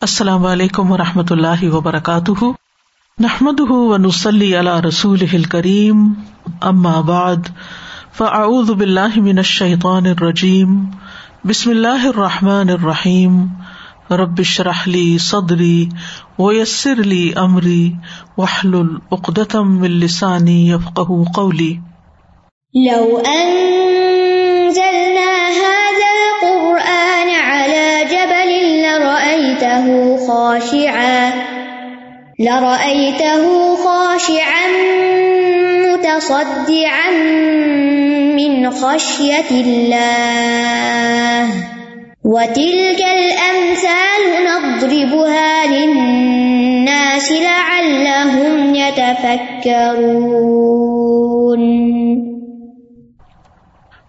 السلام علیکم و رحمۃ اللہ وبرکاتہ۔ نحمد ونسلی علی رسول کریم ام آباد فعد باللہ من الشیطان الرجیم۔ بسم اللہ الرحمٰن الرحیم۔ ربش رحلی صدری ویسر علی عمری وحل العقدم السانی یفق قولی۔ لو أنزلنا خاشعا لرأيته خاشعا متصدعا من خشية الله وتلك الأمثال نضربها للناس لعلهم يتفكرون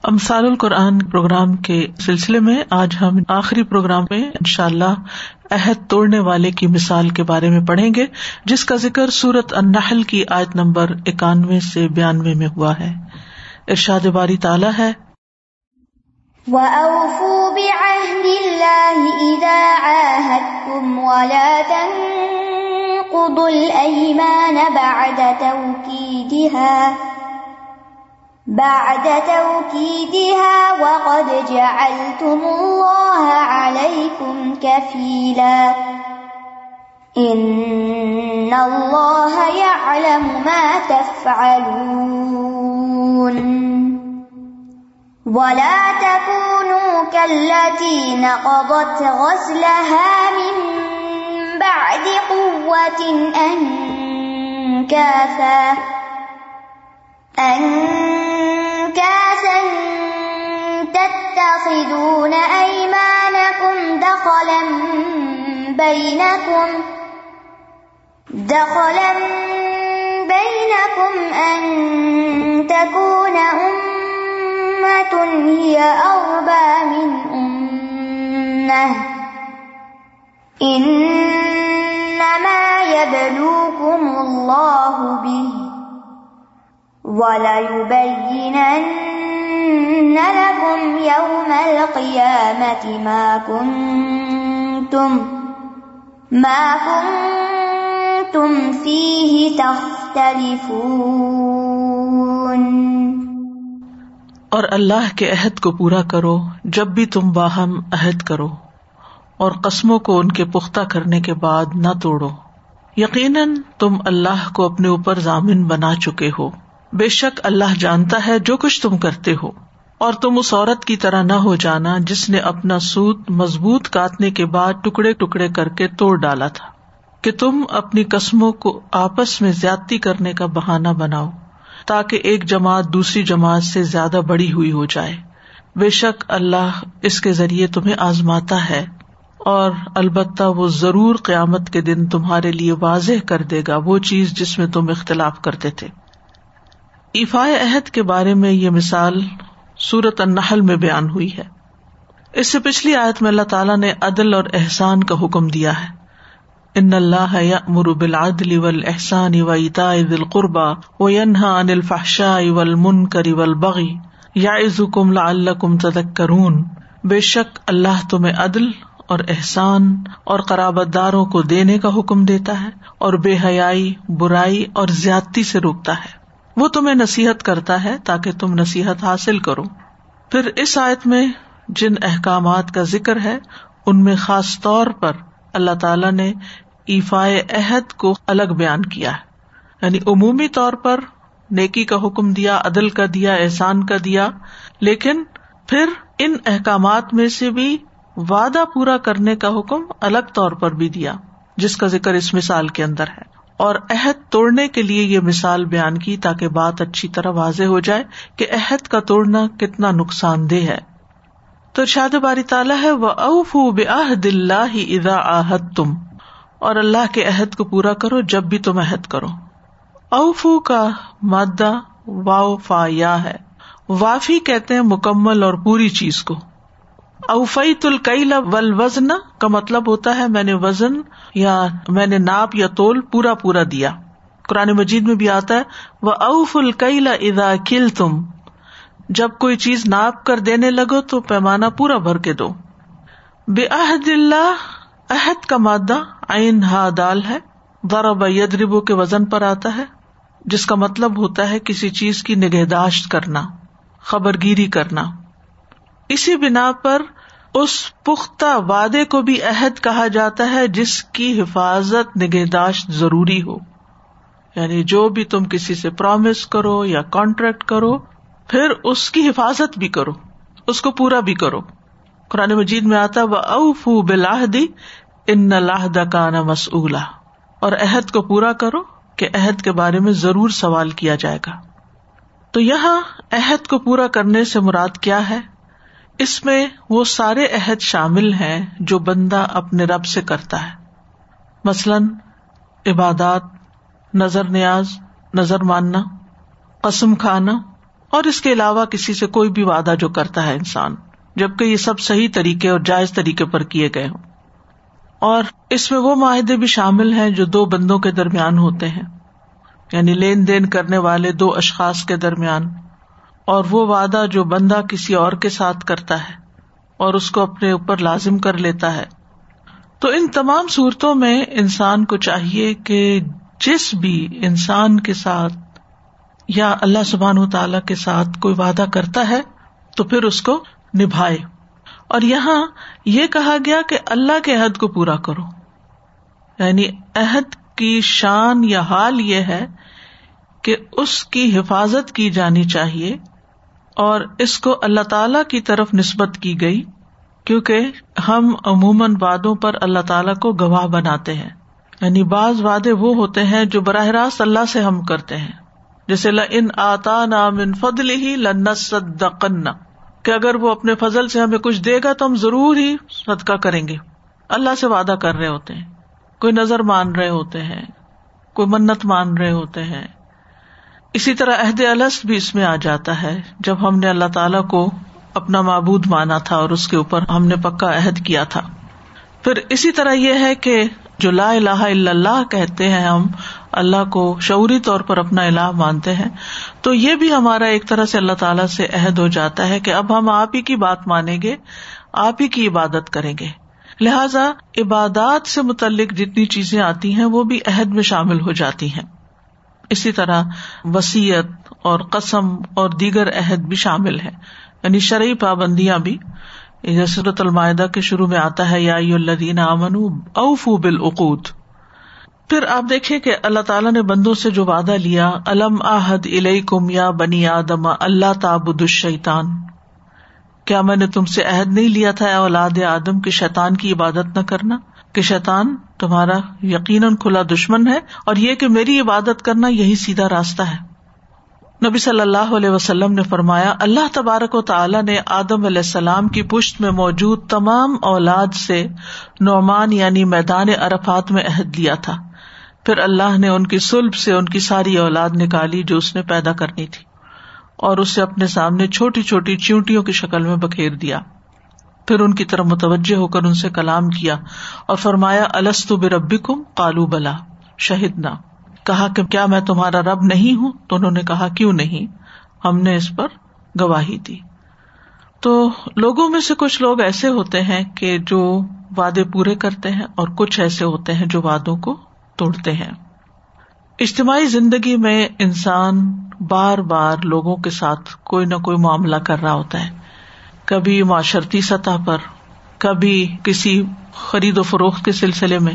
امثال القرآن پروگرام کے سلسلے میں آج ہم آخری پروگرام میں ان شاء اللہ عہد توڑنے والے کی مثال کے بارے میں پڑھیں گے، جس کا ذکر سورت النحل کی آیت نمبر اکانوے سے بیانوے میں ہوا ہے۔ ارشاد باری تعالیٰ ہے۔ وَأَوْفُوا بِعَهْدِ اللَّهِ إِذَا عَاهَدتُّمْ وَلَا تَنقُضُوا الْأَيْمَانَ بَعْدَ تَوْكِيدِهَا بعد توكيدها وقد جعلتم الله عليكم كفيلا. إن الله يعلم ما تفعلون. ولا تكونوا كالتي نقضت غزلها من بعد قوة أنكاثا. أنكاسا بينكم دخلا بينكم أن تكون أمة هي أربى من أمة إنما يبلوكم الله به وَلَيُبَيِّنَنَّ لَكُمْ يَوْمَ الْقِيَامَةِ مَا كُنْتُمْ مَا كُنْتُمْ فِيهِ تَخْتَلِفُونَ اور اللہ کے عہد کو پورا کرو، جب بھی تم باہم عہد کرو، اور قسموں کو ان کے پختہ کرنے کے بعد نہ توڑو۔ یقیناً تم اللہ کو اپنے اوپر ضامن بنا چکے ہو۔ بے شک اللہ جانتا ہے جو کچھ تم کرتے ہو۔ اور تم اس عورت کی طرح نہ ہو جانا جس نے اپنا سوت مضبوط کاٹنے کے بعد ٹکڑے ٹکڑے کر کے توڑ ڈالا تھا، کہ تم اپنی قسموں کو آپس میں زیادتی کرنے کا بہانا بناؤ، تاکہ ایک جماعت دوسری جماعت سے زیادہ بڑی ہوئی ہو جائے۔ بے شک اللہ اس کے ذریعے تمہیں آزماتا ہے اور البتہ وہ ضرور قیامت کے دن تمہارے لیے واضح کر دے گا وہ چیز جس میں تم اختلاف کرتے تھے۔ ایفا عہد کے بارے میں یہ مثال سورت النحل میں بیان ہوئی ہے۔ اس سے پچھلی آیت میں اللہ تعالیٰ نے عدل اور احسان کا حکم دیا ہے۔ ان اللہ مربل عدل اول احسان اوا اتا دل قربا و انہا ان الفاشا اول من کر اول بغی یا بے شک اللہ تمہیں عدل اور احسان اور قرابت داروں کو دینے کا حکم دیتا ہے اور بے حیائی، برائی اور زیادتی سے روکتا ہے۔ وہ تمہیں نصیحت کرتا ہے تاکہ تم نصیحت حاصل کرو۔ پھر اس آیت میں جن احکامات کا ذکر ہے، ان میں خاص طور پر اللہ تعالی نے ایفائے عہد کو الگ بیان کیا ہے۔ یعنی عمومی طور پر نیکی کا حکم دیا، عدل کا دیا، احسان کا دیا، لیکن پھر ان احکامات میں سے بھی وعدہ پورا کرنے کا حکم الگ طور پر بھی دیا، جس کا ذکر اس مثال کے اندر ہے۔ اور عہد توڑنے کے لیے یہ مثال بیان کی تاکہ بات اچھی طرح واضح ہو جائے کہ عہد کا توڑنا کتنا نقصان دہ ہے۔ تو شاد باری تعالیٰ ہے وہ اوف بےآد اللہ ادا آحد تم اور اللہ کے عہد کو پورا کرو جب بھی تم عہد کرو۔ اوفو کا مادہ واؤ فا یا ہے۔ وافی کہتے ہیں مکمل اور پوری چیز کو۔ اوفئی تل ول وزن کا مطلب ہوتا ہے میں نے وزن یا میں نے ناپ یا تول پورا پورا دیا۔ قرآن مجید میں بھی آتا ہے، وہ اوف الکیلا ادا کل تم جب کوئی چیز ناپ کر دینے لگو تو پیمانہ پورا بھر کے دو۔ بے عہد اللہ، عہد کا مادہ عین ہا دال ہے۔ ضرب یدربو کے وزن پر آتا ہے، جس کا مطلب ہوتا ہے کسی چیز کی نگہداشت کرنا خبر گیری کرنا۔ اسی بنا پر اس پختہ وعدے کو بھی عہد کہا جاتا ہے جس کی حفاظت نگہداشت ضروری ہو۔ یعنی جو بھی تم کسی سے پرومس کرو یا کانٹریکٹ کرو، پھر اس کی حفاظت بھی کرو، اس کو پورا بھی کرو۔ قرآن مجید میں آتا وہ اوف بلاہدی ان لاہدا کا نا مسلا اور عہد کو پورا کرو کہ عہد کے بارے میں ضرور سوال کیا جائے گا۔ تو یہاں عہد کو پورا کرنے سے مراد کیا ہے؟ اس میں وہ سارے عہد شامل ہیں جو بندہ اپنے رب سے کرتا ہے۔ مثلاً، عبادات، نظر نیاز، نظر ماننا، قسم کھانا، اور اس کے علاوہ کسی سے کوئی بھی وعدہ جو کرتا ہے انسان، جبکہ یہ سب صحیح طریقے اور جائز طریقے پر کیے گئے ہوں۔ اور اس میں وہ معاہدے بھی شامل ہیں جو دو بندوں کے درمیان ہوتے ہیں یعنی لین دین کرنے والے دو اشخاص کے درمیان۔ اور وہ وعدہ جو بندہ کسی اور کے ساتھ کرتا ہے اور اس کو اپنے اوپر لازم کر لیتا ہے۔ تو ان تمام صورتوں میں انسان کو چاہیے کہ جس بھی انسان کے ساتھ یا اللہ سبحان و تعالی کے ساتھ کوئی وعدہ کرتا ہے تو پھر اس کو نبھائے۔ اور یہاں یہ کہا گیا کہ اللہ کے عہد کو پورا کرو۔ یعنی عہد کی شان یا حال یہ ہے کہ اس کی حفاظت کی جانی چاہیے اور اس کو اللہ تعالی کی طرف نسبت کی گئی، کیونکہ ہم عموماً وادوں پر اللہ تعالیٰ کو گواہ بناتے ہیں۔ یعنی بعض وعدے وہ ہوتے ہیں جو براہ راست اللہ سے ہم کرتے ہیں۔ جیسے ان آتا نام ان فضل ہی لنسدقن کہ اگر وہ اپنے فضل سے ہمیں کچھ دے گا تو ہم ضرور ہی صدقہ کریں گے۔ اللہ سے وعدہ کر رہے ہوتے ہیں۔ کوئی نظر مان رہے ہوتے ہیں، کوئی منت مان رہے ہوتے ہیں۔ اسی طرح عہد الس بھی اس میں آ جاتا ہے، جب ہم نے اللہ تعالی کو اپنا معبود مانا تھا اور اس کے اوپر ہم نے پکا عہد کیا تھا۔ پھر اسی طرح یہ ہے کہ جو لا الہ الا اللہ کہتے ہیں ہم، اللہ کو شعوری طور پر اپنا الہ مانتے ہیں، تو یہ بھی ہمارا ایک طرح سے اللہ تعالیٰ سے عہد ہو جاتا ہے کہ اب ہم آپ ہی کی بات مانیں گے، آپ ہی کی عبادت کریں گے۔ لہذا عبادات سے متعلق جتنی چیزیں آتی ہیں، وہ بھی عہد میں شامل ہو جاتی ہیں۔ اسی طرح وسیعت اور قسم اور دیگر عہد بھی شامل ہے یعنی شرعی پابندیاں بھی۔ جیسرت المائدہ کے شروع میں آتا ہے، یا الدین امن اوف بالعقود۔ پھر آپ دیکھیں کہ اللہ تعالیٰ نے بندوں سے جو وعدہ لیا علم آحد علیہ کم یا بنی آدم، اللہ تابد الشیطان۔ کیا میں نے تم سے عہد نہیں لیا تھا اولاد آدم کے شیطان کی عبادت نہ کرنا؟ کہ شیطان تمہارا یقیناً کھلا دشمن ہے اور یہ کہ میری عبادت کرنا یہی سیدھا راستہ ہے۔ نبی صلی اللہ علیہ وسلم نے فرمایا، اللہ تبارک و تعالیٰ نے آدم علیہ السلام کی پشت میں موجود تمام اولاد سے نعمان یعنی میدان ارفات میں عہد لیا تھا۔ پھر اللہ نے ان کی سلب سے ان کی ساری اولاد نکالی جو اس نے پیدا کرنی تھی اور اسے اپنے سامنے چھوٹی چھوٹی چیونٹیوں کی شکل میں بکھیر دیا۔ پھر ان کی طرف متوجہ ہو کر ان سے کلام کیا اور فرمایا السط بربی کم کالو بلا شہید نہ کہا کہ کیا میں تمہارا رب نہیں ہوں؟ تو انہوں نے کہا، کیوں نہیں؟ ہم نے اس پر گواہی دی۔ تو لوگوں میں سے کچھ لوگ ایسے ہوتے ہیں کہ جو وعدے پورے کرتے ہیں اور کچھ ایسے ہوتے ہیں جو وادوں کو توڑتے ہیں۔ اجتماعی زندگی میں انسان بار بار لوگوں کے ساتھ کوئی نہ کوئی معاملہ کر رہا ہوتا ہے۔ کبھی معاشرتی سطح پر، کبھی کسی خرید و فروخت کے سلسلے میں۔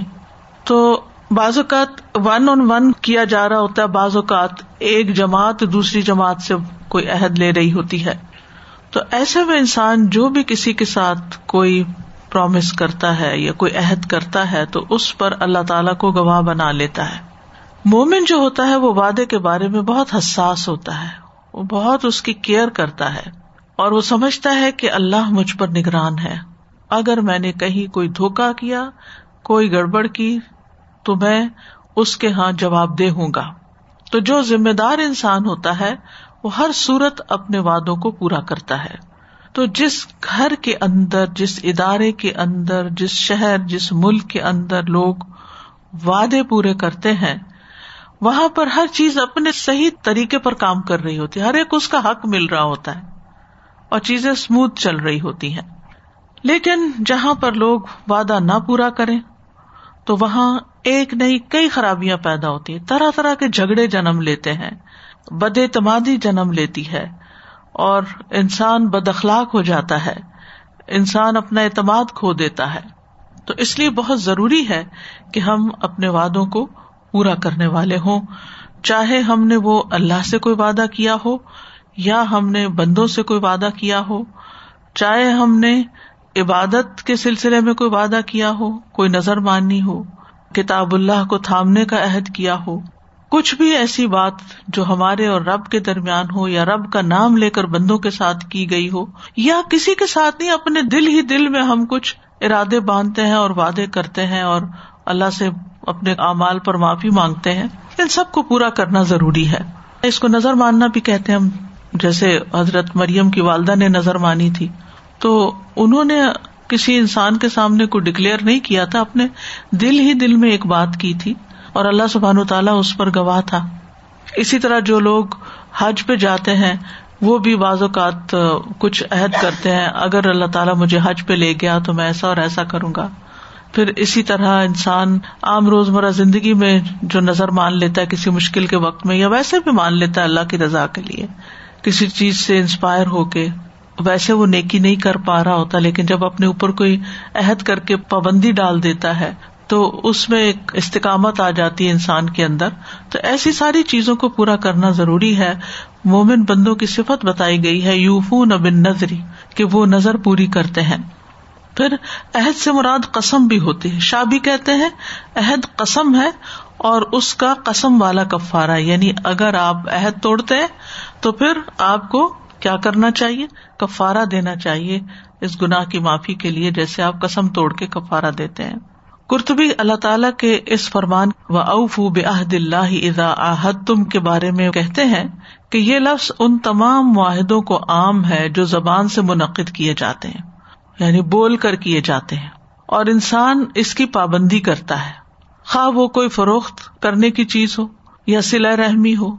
تو بعض اوقات ون آن ون کیا جا رہا ہوتا ہے، بعض اوقات ایک جماعت دوسری جماعت سے کوئی عہد لے رہی ہوتی ہے۔ تو ایسے میں انسان جو بھی کسی کے ساتھ کوئی پرومس کرتا ہے یا کوئی عہد کرتا ہے، تو اس پر اللہ تعالی کو گواہ بنا لیتا ہے۔ مومن جو ہوتا ہے، وہ وعدے کے بارے میں بہت حساس ہوتا ہے۔ وہ بہت اس کی کیئر کرتا ہے۔ اور وہ سمجھتا ہے کہ اللہ مجھ پر نگران ہے۔ اگر میں نے کہیں کوئی دھوکا کیا، کوئی گڑبڑ کی، تو میں اس کے ہاں جواب دہ ہوں گا۔ تو جو ذمہ دار انسان ہوتا ہے، وہ ہر صورت اپنے وادوں کو پورا کرتا ہے۔ تو جس گھر کے اندر، جس ادارے کے اندر، جس شہر، جس ملک کے اندر لوگ وعدے پورے کرتے ہیں، وہاں پر ہر چیز اپنے صحیح طریقے پر کام کر رہی ہوتی ہے۔ ہر ایک اس کا حق مل رہا ہوتا ہے۔ اور چیزیں اسموتھ چل رہی ہوتی ہیں۔ لیکن جہاں پر لوگ وعدہ نہ پورا کریں، تو وہاں ایک نئی کئی خرابیاں پیدا ہوتی ہیں۔ طرح طرح کے جھگڑے جنم لیتے ہیں، بد اعتمادی جنم لیتی ہے اور انسان بد اخلاق ہو جاتا ہے۔ انسان اپنا اعتماد کھو دیتا ہے۔ تو اس لیے بہت ضروری ہے کہ ہم اپنے وعدوں کو پورا کرنے والے ہوں۔ چاہے ہم نے وہ اللہ سے کوئی وعدہ کیا ہو یا ہم نے بندوں سے کوئی وعدہ کیا ہو؟ چاہے ہم نے عبادت کے سلسلے میں کوئی وعدہ کیا ہو، کوئی نظر ماننی ہو، کتاب اللہ کو تھامنے کا عہد کیا ہو۔ کچھ بھی ایسی بات جو ہمارے اور رب کے درمیان ہو یا رب کا نام لے کر بندوں کے ساتھ کی گئی ہو، یا کسی کے ساتھ نہیں، اپنے دل ہی دل میں ہم کچھ ارادے باندھتے ہیں اور وعدے کرتے ہیں اور اللہ سے اپنے اعمال پر معافی مانگتے ہیں۔ ان سب کو پورا کرنا ضروری ہے۔ اس کو نظر ماننا بھی کہتے ہیں ہم جیسے حضرت مریم کی والدہ نے نظر مانی تھی، تو انہوں نے کسی انسان کے سامنے کو ڈکلیئر نہیں کیا تھا، اپنے دل ہی دل میں ایک بات کی تھی اور اللہ سبحان و تعالیٰ اس پر گواہ تھا۔ اسی طرح جو لوگ حج پہ جاتے ہیں، وہ بھی بعض اوقات کچھ عہد کرتے ہیں، اگر اللہ تعالیٰ مجھے حج پہ لے گیا تو میں ایسا اور ایسا کروں گا۔ پھر اسی طرح انسان عام روزمرہ زندگی میں جو نظر مان لیتا ہے کسی مشکل کے وقت میں، یا ویسے بھی مان لیتا ہے اللہ کی رضا کے لیے۔ کسی چیز سے انسپائر ہو کے، ویسے وہ نیکی نہیں کر پا رہا ہوتا، لیکن جب اپنے اوپر کوئی عہد کر کے پابندی ڈال دیتا ہے، تو اس میں ایک استقامت آ جاتی ہے انسان کے اندر۔ تو ایسی ساری چیزوں کو پورا کرنا ضروری ہے۔ مومن بندوں کی صفت بتائی گئی ہے، یوفون بن نظری کہ وہ نظر پوری کرتے ہیں۔ پھر عہد سے مراد قسم بھی ہوتی ہے۔ شاہ بھی کہتے ہیں، عہد قسم ہے اور اس کا قسم والا کفارا یعنی اگر آپ عہد توڑتے ہیں تو پھر آپ کو کیا کرنا چاہیے؟ کفارا دینا چاہیے اس گناہ کی معافی کے لیے، جیسے آپ قسم توڑ کے کفارا دیتے ہیں۔ کرتبی اللہ تعالیٰ کے اس فرمان و اوف بحد اللہ ادا آحد تم کے بارے میں کہتے ہیں کہ یہ لفظ ان تمام معاہدوں کو عام ہے جو زبان سے منعقد کیے جاتے ہیں یعنی بول کر کیے جاتے ہیں۔ اور انسان اس کی پابندی کرتا ہے۔ خواہ وہ کوئی فروخت کرنے کی چیز ہو، یا سلا رحمی ہو،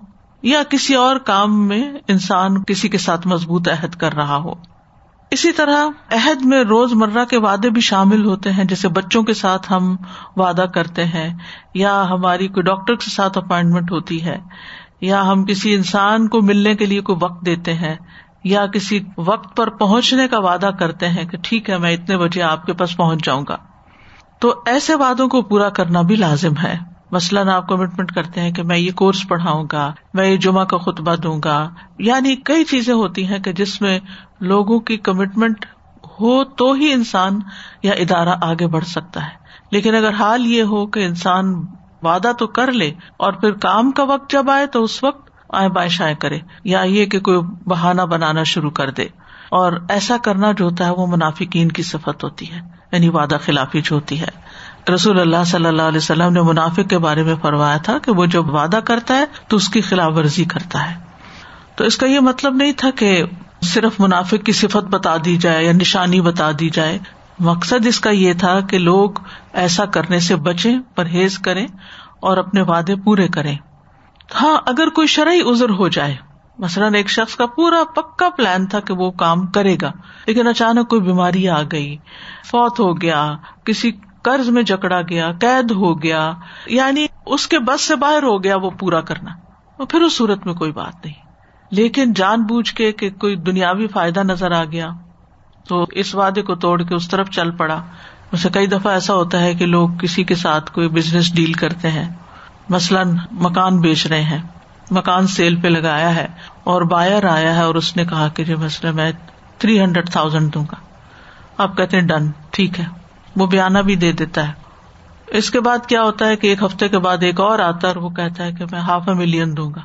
یا کسی اور کام میں انسان کسی کے ساتھ مضبوط عہد کر رہا ہو۔ اسی طرح عہد میں روز مرہ کے وعدے بھی شامل ہوتے ہیں، جیسے بچوں کے ساتھ ہم وعدہ کرتے ہیں، یا ہماری کوئی ڈاکٹر کے ساتھ اپائنٹمنٹ ہوتی ہے، یا ہم کسی انسان کو ملنے کے لیے کوئی وقت دیتے ہیں، یا کسی وقت پر پہنچنے کا وعدہ کرتے ہیں کہ ٹھیک ہے، میں اتنے بجے آپ کے پاس پہنچ جاؤں گا۔ تو ایسے وادوں کو پورا کرنا بھی لازم ہے۔ مثلاً آپ کمٹمنٹ کرتے ہیں کہ میں یہ کورس پڑھاؤں گا، میں یہ جمعہ کا خطبہ دوں گا۔ یعنی کئی چیزیں ہوتی ہیں کہ جس میں لوگوں کی کمٹمنٹ ہو تو ہی انسان یا ادارہ آگے بڑھ سکتا ہے۔ لیکن اگر حال یہ ہو کہ انسان وعدہ تو کر لے اور پھر کام کا وقت جب آئے تو اس وقت آئے بائیں شائیں کرے یا یہ کہ کوئی بہانا بنانا شروع کر دے۔ اور ایسا کرنا جو ہوتا ہے وہ منافقین کی صفت ہوتی ہے۔ یعنی وعدہ خلافی جو ہوتی ہے۔ رسول اللہ صلی اللہ علیہ وسلم نے منافق کے بارے میں فرمایا تھا کہ وہ جب وعدہ کرتا ہے تو اس کی خلاف ورزی کرتا ہے۔ تو اس کا یہ مطلب نہیں تھا کہ صرف منافق کی صفت بتا دی جائے یا نشانی بتا دی جائے۔ مقصد اس کا یہ تھا کہ لوگ ایسا کرنے سے بچے پرہیز کریں اور اپنے وعدے پورے کریں۔ ہاں اگر کوئی شرعی ازر ہو جائے مثلاً ایک شخص کا پورا پکا پلان تھا کہ وہ کام کرے گا، لیکن اچانک کوئی بیماری آ گئی، فوت ہو گیا، کسی قرض میں جکڑا گیا، قید ہو گیا یعنی اس کے بس سے باہر ہو گیا وہ پورا کرنا۔ پھر اس صورت میں کوئی بات نہیں۔ لیکن جان بوجھ کے کہ کوئی دنیاوی فائدہ نظر آ گیا، تو اس وعدے کو توڑ کے اس طرف چل پڑا۔ اسے کئی دفعہ ایسا ہوتا ہے کہ لوگ کسی کے ساتھ کوئی بزنس ڈیل کرتے ہیں، مثلاً مکان بیچ رہے ہیں۔ مکان سیل پہ لگایا ہے اور بائر آیا ہے اور اس نے کہا کہ جو مسئلہ میں تھری ہنڈریڈ تھاؤزینڈ دوں گا۔ آپ کہتے ہیں ڈن ٹھیک ہے۔ وہ بیانہ بھی دے دیتا ہے۔ اس کے بعد کیا ہوتا ہے کہ ایک ہفتے کے بعد ایک اور آتا ہے اور وہ کہتا ہے کہ میں ہاف اے ملین دوں گا۔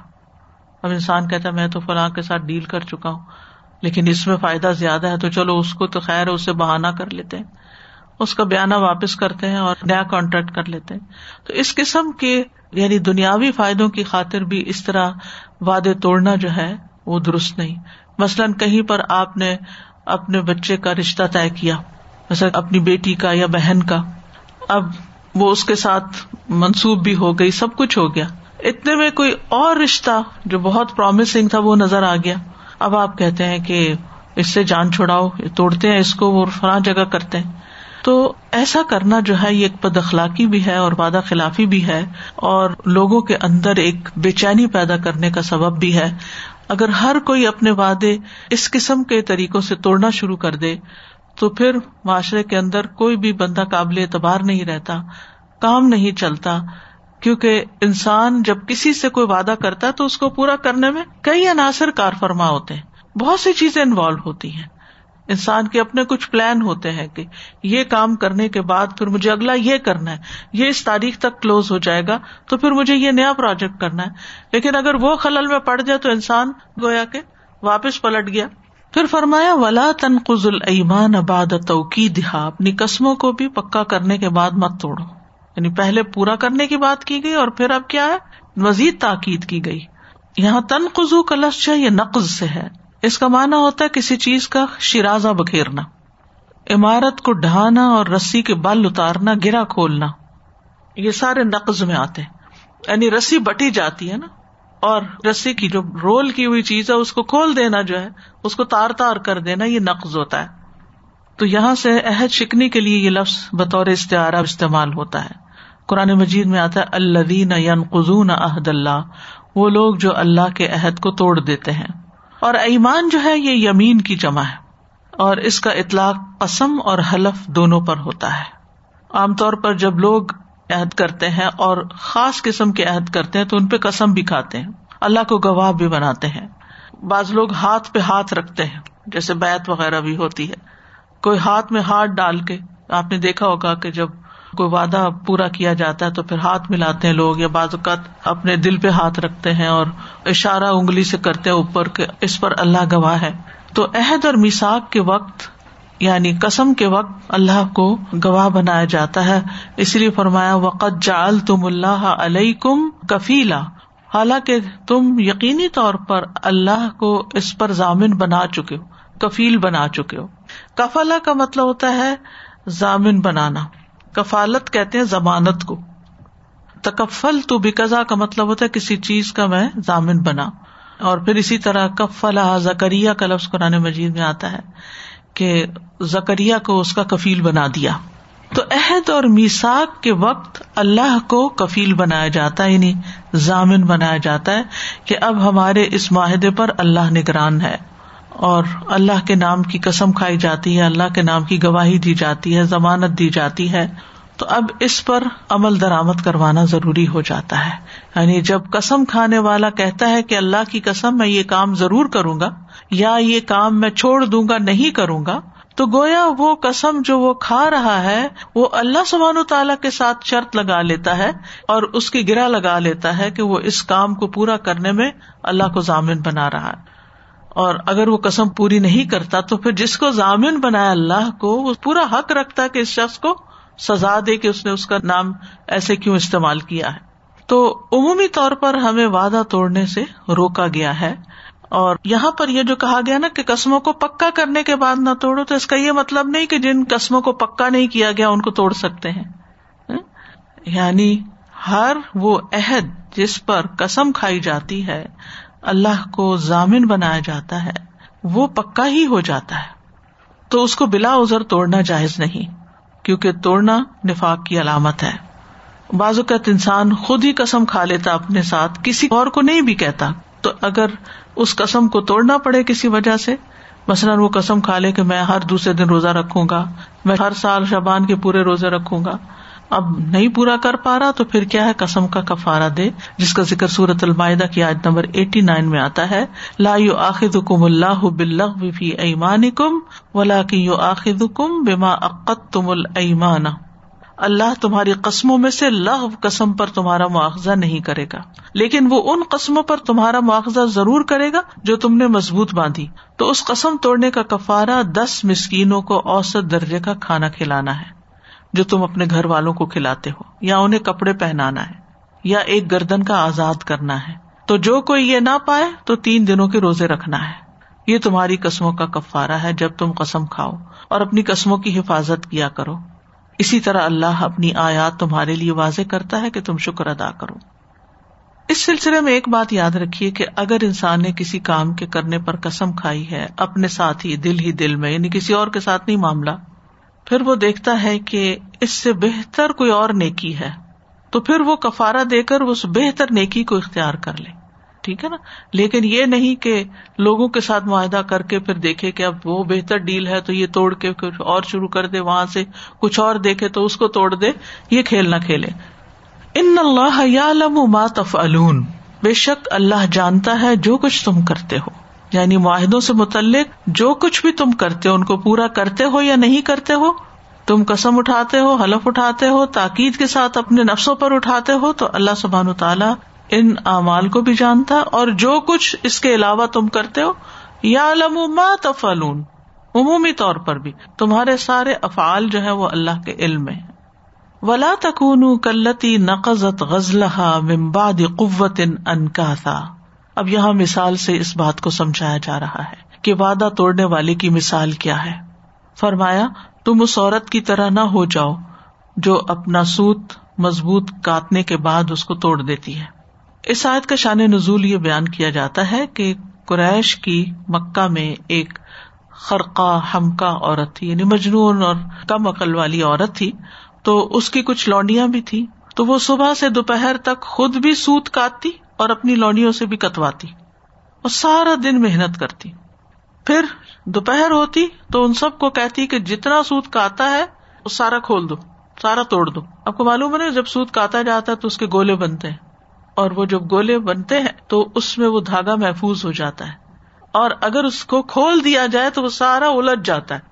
اب انسان کہتا ہے میں تو فلاں کے ساتھ ڈیل کر چکا ہوں، لیکن اس میں فائدہ زیادہ ہے تو چلو اس کو تو خیر اسے بہانا کر لیتے ہیں۔ اس کا بیانہ واپس کرتے ہیں اور نیا کانٹریکٹ کر لیتے ہیں۔ تو اس قسم کے یعنی دنیاوی فائدوں کی خاطر بھی اس طرح وعدے توڑنا جو ہے وہ درست نہیں۔ مثلاً کہیں پر آپ نے اپنے بچے کا رشتہ طے کیا، مثلاً اپنی بیٹی کا یا بہن کا۔ اب وہ اس کے ساتھ منسوب بھی ہو گئی، سب کچھ ہو گیا۔ اتنے میں کوئی اور رشتہ جو بہت پرومسنگ تھا وہ نظر آ گیا۔ اب آپ کہتے ہیں کہ اس سے جان چھڑاؤ توڑتے ہیں اس کو، وہ فلاں جگہ کرتے ہیں۔ تو ایسا کرنا جو ہے یہ ایک بد اخلاقی بھی ہے اور وعدہ خلافی بھی ہے اور لوگوں کے اندر ایک بے چینی پیدا کرنے کا سبب بھی ہے۔ اگر ہر کوئی اپنے وعدے اس قسم کے طریقوں سے توڑنا شروع کر دے تو پھر معاشرے کے اندر کوئی بھی بندہ قابل اعتبار نہیں رہتا، کام نہیں چلتا، کیونکہ انسان جب کسی سے کوئی وعدہ کرتا ہے تو اس کو پورا کرنے میں کئی عناصر کار فرما ہوتے ہیں۔ بہت سی چیزیں انوالو ہوتی ہیں۔ انسان کے اپنے کچھ پلان ہوتے ہیں کہ یہ کام کرنے کے بعد پھر مجھے اگلا یہ کرنا ہے، یہ اس تاریخ تک کلوز ہو جائے گا، تو پھر مجھے یہ نیا پروجیکٹ کرنا ہے۔ لیکن اگر وہ خلل میں پڑ جائے تو انسان گویا کہ واپس پلٹ گیا۔ پھر فرمایا، ولا تنقز المان اباد توقی دہا اپنی قسموں کو بھی پکا کرنے کے بعد مت توڑو۔ یعنی پہلے پورا کرنے کی بات کی گئی اور پھر اب کیا ہے؟ مزید تاکید کی گئی۔ یہاں تنقزو کا لفظ یہ نقز سے ہے۔ اس کا مانا ہوتا ہے کسی چیز کا شرازہ بکھیرنا عمارت کو ڈھانا اور رسی کے بل اتارنا گرا کھولنا، یہ سارے نقز میں آتے یعنی رسی بٹی جاتی ہے نا، اور رسی کی جو رول کی ہوئی چیز ہے، اس کو کھول دینا جو ہے، اس کو تار تار کر دینا، یہ نقز ہوتا ہے۔ تو یہاں سے عہد شکنی کے لیے یہ لفظ بطور استعارہ استعمال ہوتا ہے۔ قرآن مجید میں آتا ہے اللہ ین قزون عہد اللہ، وہ لوگ جو اللہ کے عہد کو توڑ دیتے ہیں۔ اور ایمان جو ہے یہ یمین کی جمع ہے اور اس کا اطلاق قسم اور حلف دونوں پر ہوتا ہے۔ عام طور پر جب لوگ عہد کرتے ہیں اور خاص قسم کے عہد کرتے ہیں تو ان پہ قسم بھی کھاتے ہیں۔ اللہ کو گواہ بھی بناتے ہیں۔ بعض لوگ ہاتھ پہ ہاتھ رکھتے ہیں، جیسے بیت وغیرہ بھی ہوتی ہے۔ کوئی ہاتھ میں ہاتھ ڈال کے، آپ نے دیکھا ہوگا کہ جب کوئی وعدہ پورا کیا جاتا ہے تو پھر ہاتھ ملاتے ہیں لوگ یا بعض اوقات اپنے دل پہ ہاتھ رکھتے ہیں اور اشارہ انگلی سے کرتے ہیں اوپر کے اس پر اللہ گواہ ہے۔ تو عہد اور میساک کے وقت یعنی قسم کے وقت اللہ کو گواہ بنایا جاتا ہے۔ اس لیے فرمایا وقت جال تم اللہ علیہ کم کفیلا حالانکہ تم یقینی طور پر اللہ کو اس پر ضامن بنا چکے ہو، کفیل بنا چکے ہو۔ کفلا کا مطلب ہوتا ہے ضامن بنانا۔ کفالت کہتے ہیں ضمانت کو۔ تکفل تو بکزا کا مطلب ہوتا ہے کسی چیز کا میں ضامن بنا۔ اور پھر اسی طرح کفلا زکریہ کا لفظ قرآن مجید میں آتا ہے کہ زکریہ کو اس کا کفیل بنا دیا۔ تو عہد اور میساک کے وقت اللہ کو کفیل بنایا جاتا ہے یعنی ضامن بنایا جاتا ہے کہ اب ہمارے اس معاہدے پر اللہ نگران ہے۔ اور اللہ کے نام کی قسم کھائی جاتی ہے، اللہ کے نام کی گواہی دی جاتی ہے، ضمانت دی جاتی ہے۔ تو اب اس پر عمل درآمد کروانا ضروری ہو جاتا ہے۔ یعنی جب قسم کھانے والا کہتا ہے کہ اللہ کی قسم میں یہ کام ضرور کروں گا، یا یہ کام میں چھوڑ دوں گا، نہیں کروں گا، تو گویا وہ قسم جو وہ کھا رہا ہے، وہ اللہ سبحان و تعالیٰ کے ساتھ شرط لگا لیتا ہے اور اس کی گرا لگا لیتا ہے کہ وہ اس کام کو پورا کرنے میں اللہ کو ضامن بنا رہا ہے۔ اور اگر وہ قسم پوری نہیں کرتا تو پھر جس کو ضامن بنایا اللہ کو، وہ پورا حق رکھتا ہے کہ اس شخص کو سزا دے کہ اس نے اس کا نام ایسے کیوں استعمال کیا ہے۔ تو عمومی طور پر ہمیں وعدہ توڑنے سے روکا گیا ہے۔ اور یہاں پر یہ جو کہا گیا نا کہ قسموں کو پکا کرنے کے بعد نہ توڑو، تو اس کا یہ مطلب نہیں کہ جن قسموں کو پکا نہیں کیا گیا ان کو توڑ سکتے ہیں۔ ہاں؟ یعنی ہر وہ عہد جس پر قسم کھائی جاتی ہے اللہ کو ضامن بنایا جاتا ہے، وہ پکا ہی ہو جاتا ہے۔ تو اس کو بلا ازر توڑنا جائز نہیں، کیونکہ توڑنا نفاق کی علامت ہے۔ بعض اوقات انسان خود ہی قسم کھا لیتا اپنے ساتھ، کسی اور کو نہیں بھی کہتا۔ تو اگر اس قسم کو توڑنا پڑے کسی وجہ سے، مثلاً وہ قسم کھا لے کہ میں ہر دوسرے دن روزہ رکھوں گا، میں ہر سال شبان کے پورے روزے رکھوں گا اب نہیں پورا کر پا رہا تو پھر کیا ہے؟ قسم کا کفارا دے، جس کا ذکر سورت المائدہ کی آج نمبر ایٹی نائن میں آتا ہے۔ لا یو آخد کم اللہ بلغ فی ایمان کم ولا کی یو آخد کم بیما عقت تم المان اللہ تمہاری قسموں میں سے لغ قسم پر تمہارا مواخذہ نہیں کرے گا۔ لیکن وہ ان قسموں پر تمہارا مواخذہ ضرور کرے گا جو تم نے مضبوط باندھی۔ تو اس قسم توڑنے کا کفارا دس مسکینوں کو اوسط درجے کا کھانا کھلانا ہے۔ جو تم اپنے گھر والوں کو کھلاتے ہو، یا انہیں کپڑے پہنانا ہے، یا ایک گردن کا آزاد کرنا ہے۔ تو جو کوئی یہ نہ پائے، تو تین دنوں کے روزے رکھنا ہے۔ یہ تمہاری قسموں کا کفارا ہے جب تم قسم کھاؤ اور اپنی قسموں کی حفاظت کیا کرو۔ اسی طرح اللہ اپنی آیات تمہارے لیے واضح کرتا ہے کہ تم شکر ادا کرو۔ اس سلسلے میں ایک بات یاد رکھیے کہ اگر انسان نے کسی کام کے کرنے پر قسم کھائی ہے، اپنے ساتھ ہی دل ہی دل میں یعنی کسی اور کے ساتھ نہیں، معاملہ۔ پھر وہ دیکھتا ہے کہ اس سے بہتر کوئی اور نیکی ہے تو پھر وہ کفارا دے کر اس بہتر نیکی کو اختیار کر لے۔ ٹھیک ہے نا؟ لیکن یہ نہیں کہ لوگوں کے ساتھ معاہدہ کر کے پھر دیکھے کہ اب وہ بہتر ڈیل ہے تو یہ توڑ کے پھر اور شروع کر دے، وہاں سے کچھ اور دیکھے تو اس کو توڑ دے، یہ کھیل نہ کھیلے۔ ان اللہ یا ما تفعلون۔ بے شک اللہ جانتا ہے جو کچھ تم کرتے ہو۔ یعنی معاہدوں سے متعلق جو کچھ بھی تم کرتے ہو، ان کو پورا کرتے ہو یا نہیں کرتے ہو، تم قسم اٹھاتے ہو، حلف اٹھاتے ہو، تاکید کے ساتھ اپنے نفسوں پر اٹھاتے ہو، تو اللہ سبحان تعالیٰ ان اعمال کو بھی جانتا اور جو کچھ اس کے علاوہ تم کرتے ہو یا لما تفعلون، عمومی طور پر بھی۔ تمہارے سارے افعال جو ہے وہ اللہ کے علم میں ولا تکون کلتی نقزت غزل ممباد قوت ان کا اب یہاں مثال سے اس بات کو سمجھایا جا رہا ہے کہ وعدہ توڑنے والے کی مثال کیا ہے۔ فرمایا، تم اس عورت کی طرح نہ ہو جاؤ جو اپنا سوت مضبوط کاٹنے کے بعد اس کو توڑ دیتی ہے۔ اس آیت کا شان نزول یہ بیان کیا جاتا ہے کہ قریش کی مکہ میں ایک خرقہ ہمکا عورت تھی یعنی مجنون اور کم عقل والی عورت تھی۔ تو اس کی کچھ لونڈیاں بھی تھی تو وہ صبح سے دوپہر تک خود بھی سوت کاٹتی۔ اور اپنی لونڈیوں سے بھی کتواتی اور سارا دن محنت کرتی۔ پھر دوپہر ہوتی تو ان سب کو کہتی کہ جتنا سوت کاتا ہے وہ سارا کھول دو، سارا توڑ دو۔ آپ کو معلوم ہے نا، جب سوت کاتا جاتا ہے تو اس کے گولے بنتے ہیں۔ اور وہ جب گولے بنتے ہیں تو اس میں وہ دھاگا محفوظ ہو جاتا ہے۔ اور اگر اس کو کھول دیا جائے تو وہ سارا الجھ جاتا ہے۔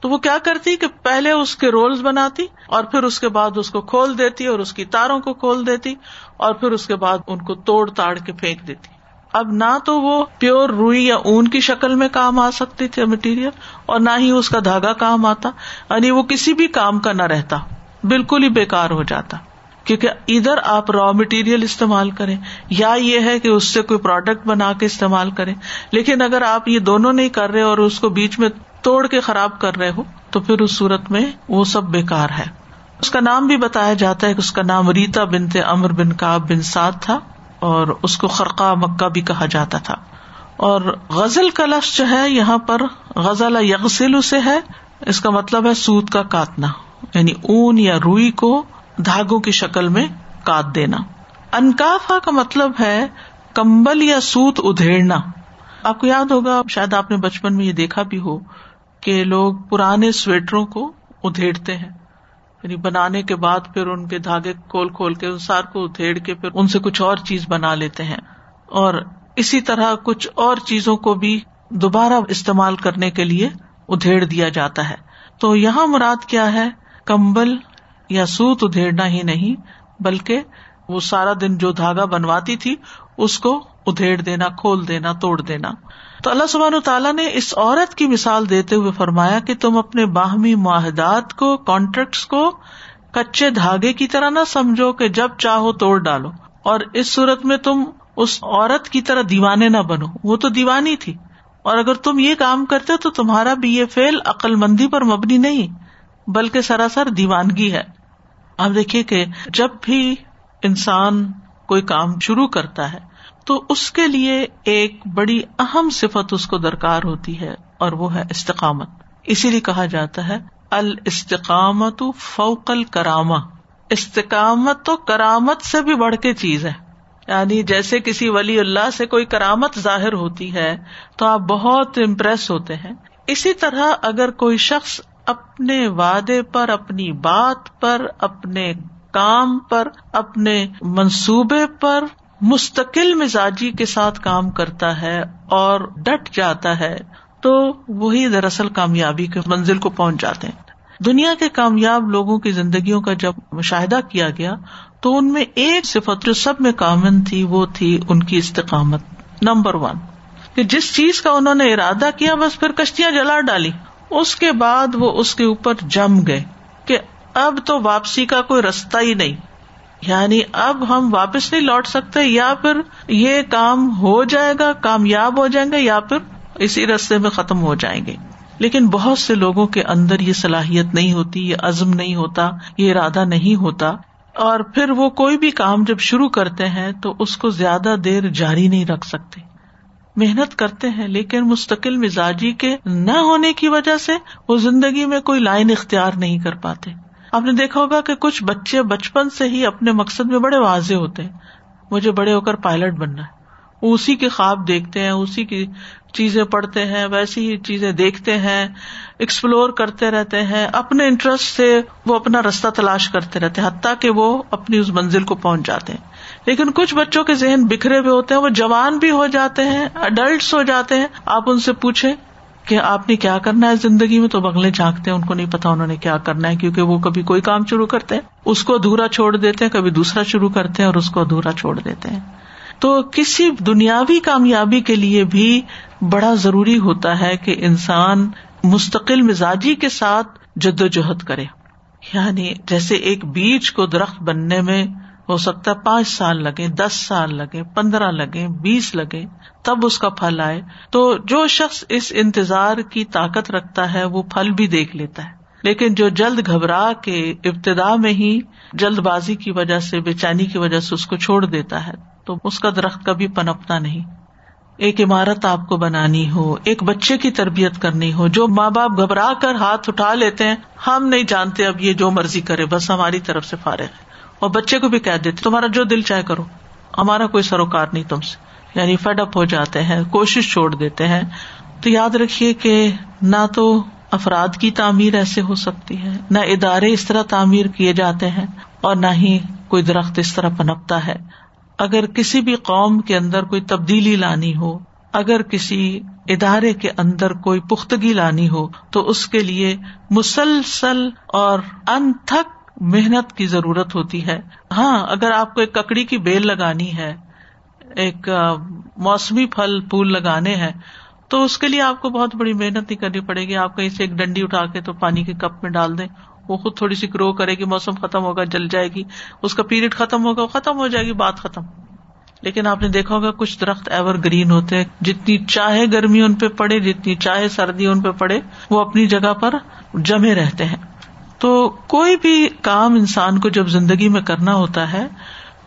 تو وہ کیا کرتی کہ پہلے اس کے رولس بناتی اور پھر اس کے بعد اس کو کھول دیتی اور اس کی تاروں کو کھول دیتی اور پھر اس کے بعد ان کو توڑ تاڑ کے پھینک دیتی۔ اب نہ تو وہ پیور روئی یا اون کی شکل میں کام آ سکتی تھی مٹیریل اور نہ ہی اس کا دھاگا کام آتا یعنی وہ کسی بھی کام کا نہ رہتا، بالکل ہی بےکار ہو جاتا۔ کیونکہ ادھر آپ را مٹیریل استعمال کریں، یا یہ ہے کہ اس سے کوئی پروڈکٹ بنا کے استعمال کریں، لیکن اگر آپ یہ دونوں نہیں کر رہے اور اس کو بیچ میں توڑ کے خراب کر رہے ہو، تو پھر اس صورت میں وہ سب بےکار ہے۔ اس کا نام بھی بتایا جاتا ہے کہ اس کا نام ریتا بنت امر بن کاب بن سعد تھا اور اس کو خرقہ مکہ بھی کہا جاتا تھا۔ اور غزل کا لفظ جو ہے، یہاں پر غزل یغسل اسے ہے۔ اس کا مطلب ہے سوت کا کاٹنا یعنی اون یا روئی کو دھاگوں کی شکل میں کاٹ دینا۔ انکافا کا مطلب ہے کمبل یا سوت ادھیڑنا۔ آپ کو یاد ہوگا، شاید آپ نے بچپن میں یہ دیکھا بھی ہو کہ لوگ پرانے سویٹروں کو ادھیڑتے ہیں۔ یعنی بنانے کے بعد پھر ان کے دھاگے کھول کھول کے سار کو ادھیڑ کے پھر ان سے کچھ اور چیز بنا لیتے ہیں۔ اور اسی طرح کچھ اور چیزوں کو بھی دوبارہ استعمال کرنے کے لیے ادھیڑ دیا جاتا ہے۔ تو یہاں مراد کیا ہے؟ کمبل یا سوت ادھیڑنا ہی نہیں، بلکہ وہ سارا دن جو دھاگا بنواتی تھی، اس کو ادھیڑ دینا، کھول دینا، توڑ دینا۔ تو اللہ سبحان و تعالیٰ نے اس عورت کی مثال دیتے ہوئے فرمایا کہ تم اپنے باہمی معاہدات کو کانٹریکٹس کو کچے دھاگے کی طرح نہ سمجھو کہ جب چاہو توڑ ڈالو۔ اور اس صورت میں تم اس عورت کی طرح دیوانے نہ بنو۔ وہ تو دیوانی تھی۔ اور اگر تم یہ کام کرتے تو تمہارا بھی یہ فیل عقل مندی پر مبنی نہیں، بلکہ سراسر دیوانگی ہے۔ آپ دیکھیے کہ جب بھی انسان کوئی کام شروع کرتا ہے تو اس کے لیے ایک بڑی اہم صفت اس کو درکار ہوتی ہے اور وہ ہے استقامت۔ اسی لیے کہا جاتا ہے، الاستقامت فوق کراما استقامت تو کرامت سے بھی بڑھ کے چیز ہے۔ یعنی جیسے کسی ولی اللہ سے کوئی کرامت ظاہر ہوتی ہے تو آپ بہت امپریس ہوتے ہیں۔ اسی طرح اگر کوئی شخص اپنے وعدے پر، اپنی بات پر، اپنے کام پر، اپنے منصوبے پر مستقل مزاجی کے ساتھ کام کرتا ہے اور ڈٹ جاتا ہے، تو وہی دراصل کامیابی کے منزل کو پہنچ جاتے ہیں۔ دنیا کے کامیاب لوگوں کی زندگیوں کا جب مشاہدہ کیا گیا، تو ان میں ایک صفت جو سب میں کامن تھی، وہ تھی ان کی استقامت۔ نمبر ون، کہ جس چیز کا انہوں نے ارادہ کیا، بس پھر کشتیاں جلا ڈالی۔ اس کے بعد وہ اس کے اوپر جم گئے کہ اب تو واپسی کا کوئی رستہ ہی نہیں۔ یعنی اب ہم واپس نہیں لوٹ سکتے، یا پھر یہ کام ہو جائے گا، کامیاب ہو جائیں گے، یا پھر اسی رستے میں ختم ہو جائیں گے۔ لیکن بہت سے لوگوں کے اندر یہ صلاحیت نہیں ہوتی، یہ عزم نہیں ہوتا، یہ ارادہ نہیں ہوتا۔ اور پھر وہ کوئی بھی کام جب شروع کرتے ہیں تو اس کو زیادہ دیر جاری نہیں رکھ سکتے۔ محنت کرتے ہیں، لیکن مستقل مزاجی کے نہ ہونے کی وجہ سے وہ زندگی میں کوئی لائن اختیار نہیں کر پاتے۔ آپ نے دیکھا ہوگا کہ کچھ بچے بچپن سے ہی اپنے مقصد میں بڑے واضح ہوتے ہیں۔ مجھے بڑے ہو کر پائلٹ بننا ہے۔ وہ اسی کے خواب دیکھتے ہیں، اسی کی چیزیں پڑھتے ہیں، ویسی ہی چیزیں دیکھتے ہیں ایکسپلور کرتے رہتے ہیں۔ اپنے انٹرسٹ سے وہ اپنا رستہ تلاش کرتے رہتے ہیں، حتیٰ کہ وہ اپنی اس منزل کو پہنچ جاتے ہیں۔ لیکن کچھ بچوں کے ذہن بکھرے ہوئے ہوتے ہیں، وہ جوان بھی ہو جاتے ہیں اڈلٹس ہو جاتے ہیں۔ آپ ان سے پوچھیں کہ آپ نے کیا کرنا ہے زندگی میں؟ تو بگلے جھانکتے ہیں، ان کو نہیں پتا انہوں نے کیا کرنا ہے، کیونکہ وہ کبھی کوئی کام شروع کرتے ہیں، اس کو ادھورا چھوڑ دیتے ہیں، کبھی دوسرا شروع کرتے ہیں اور اس کو ادھورا چھوڑ دیتے ہیں۔ تو کسی دنیاوی کامیابی کے لیے بھی بڑا ضروری ہوتا ہے کہ انسان مستقل مزاجی کے ساتھ جد و جہد کرے۔ یعنی جیسے ایک بیج کو درخت بننے میں ہو سکتا ہے پانچ سال لگے، دس سال لگے، پندرہ لگے، بیس لگے، تب اس کا پھل آئے۔ تو جو شخص اس انتظار کی طاقت رکھتا ہے، وہ پھل بھی دیکھ لیتا ہے۔ لیکن جو جلد گھبرا کے ابتدا میں ہی جلد بازی کی وجہ سے، بے چینی کی وجہ سے اس کو چھوڑ دیتا ہے، تو اس کا درخت کبھی پنپتا نہیں۔ ایک عمارت آپ کو بنانی ہو، ایک بچے کی تربیت کرنی ہو، جو ماں باپ گھبرا کر ہاتھ اٹھا لیتے ہیں، ہم نہیں جانتے اب یہ جو مرضی کرے، بس ہماری طرف سے فارغ ہے۔ اور بچے کو بھی کہہ دیتے، تمہارا جو دل چاہے کرو۔ ہمارا کوئی سروکار نہیں تم سے۔ یعنی فیڈ اپ ہو جاتے ہیں، کوشش چھوڑ دیتے ہیں۔ تو یاد رکھیے کہ نہ تو افراد کی تعمیر ایسے ہو سکتی ہے، نہ ادارے اس طرح تعمیر کیے جاتے ہیں اور نہ ہی کوئی درخت اس طرح پنپتا ہے۔ اگر کسی بھی قوم کے اندر کوئی تبدیلی لانی ہو، اگر کسی ادارے کے اندر کوئی پختگی لانی ہو، تو اس کے لیے مسلسل اور انتھک محنت کی ضرورت ہوتی ہے۔ ہاں اگر آپ کو ایک ککڑی کی بیل لگانی ہے، ایک موسمی پھل، پھول لگانے ہیں، تو اس کے لیے آپ کو بہت بڑی محنت نہیں کرنی پڑے گی۔ آپ کہیں سے ایک ڈنڈی اٹھا کے تو پانی کے کپ میں ڈال دیں۔ وہ خود تھوڑی سی گرو کرے گی، موسم ختم ہوگا، جل جائے گی، اس کا پیریڈ ختم ہوگا وہ ختم ہو جائے گی، بات ختم۔ لیکن آپ نے دیکھا ہوگا، کچھ درخت ایور گرین ہوتے ہیں۔ جتنی چاہے گرمی ان پہ پڑے، جتنی چاہے سردی ان پہ پڑے، وہ اپنی جگہ پر جمے رہتے ہیں۔ تو کوئی بھی کام انسان کو جب زندگی میں کرنا ہوتا ہے،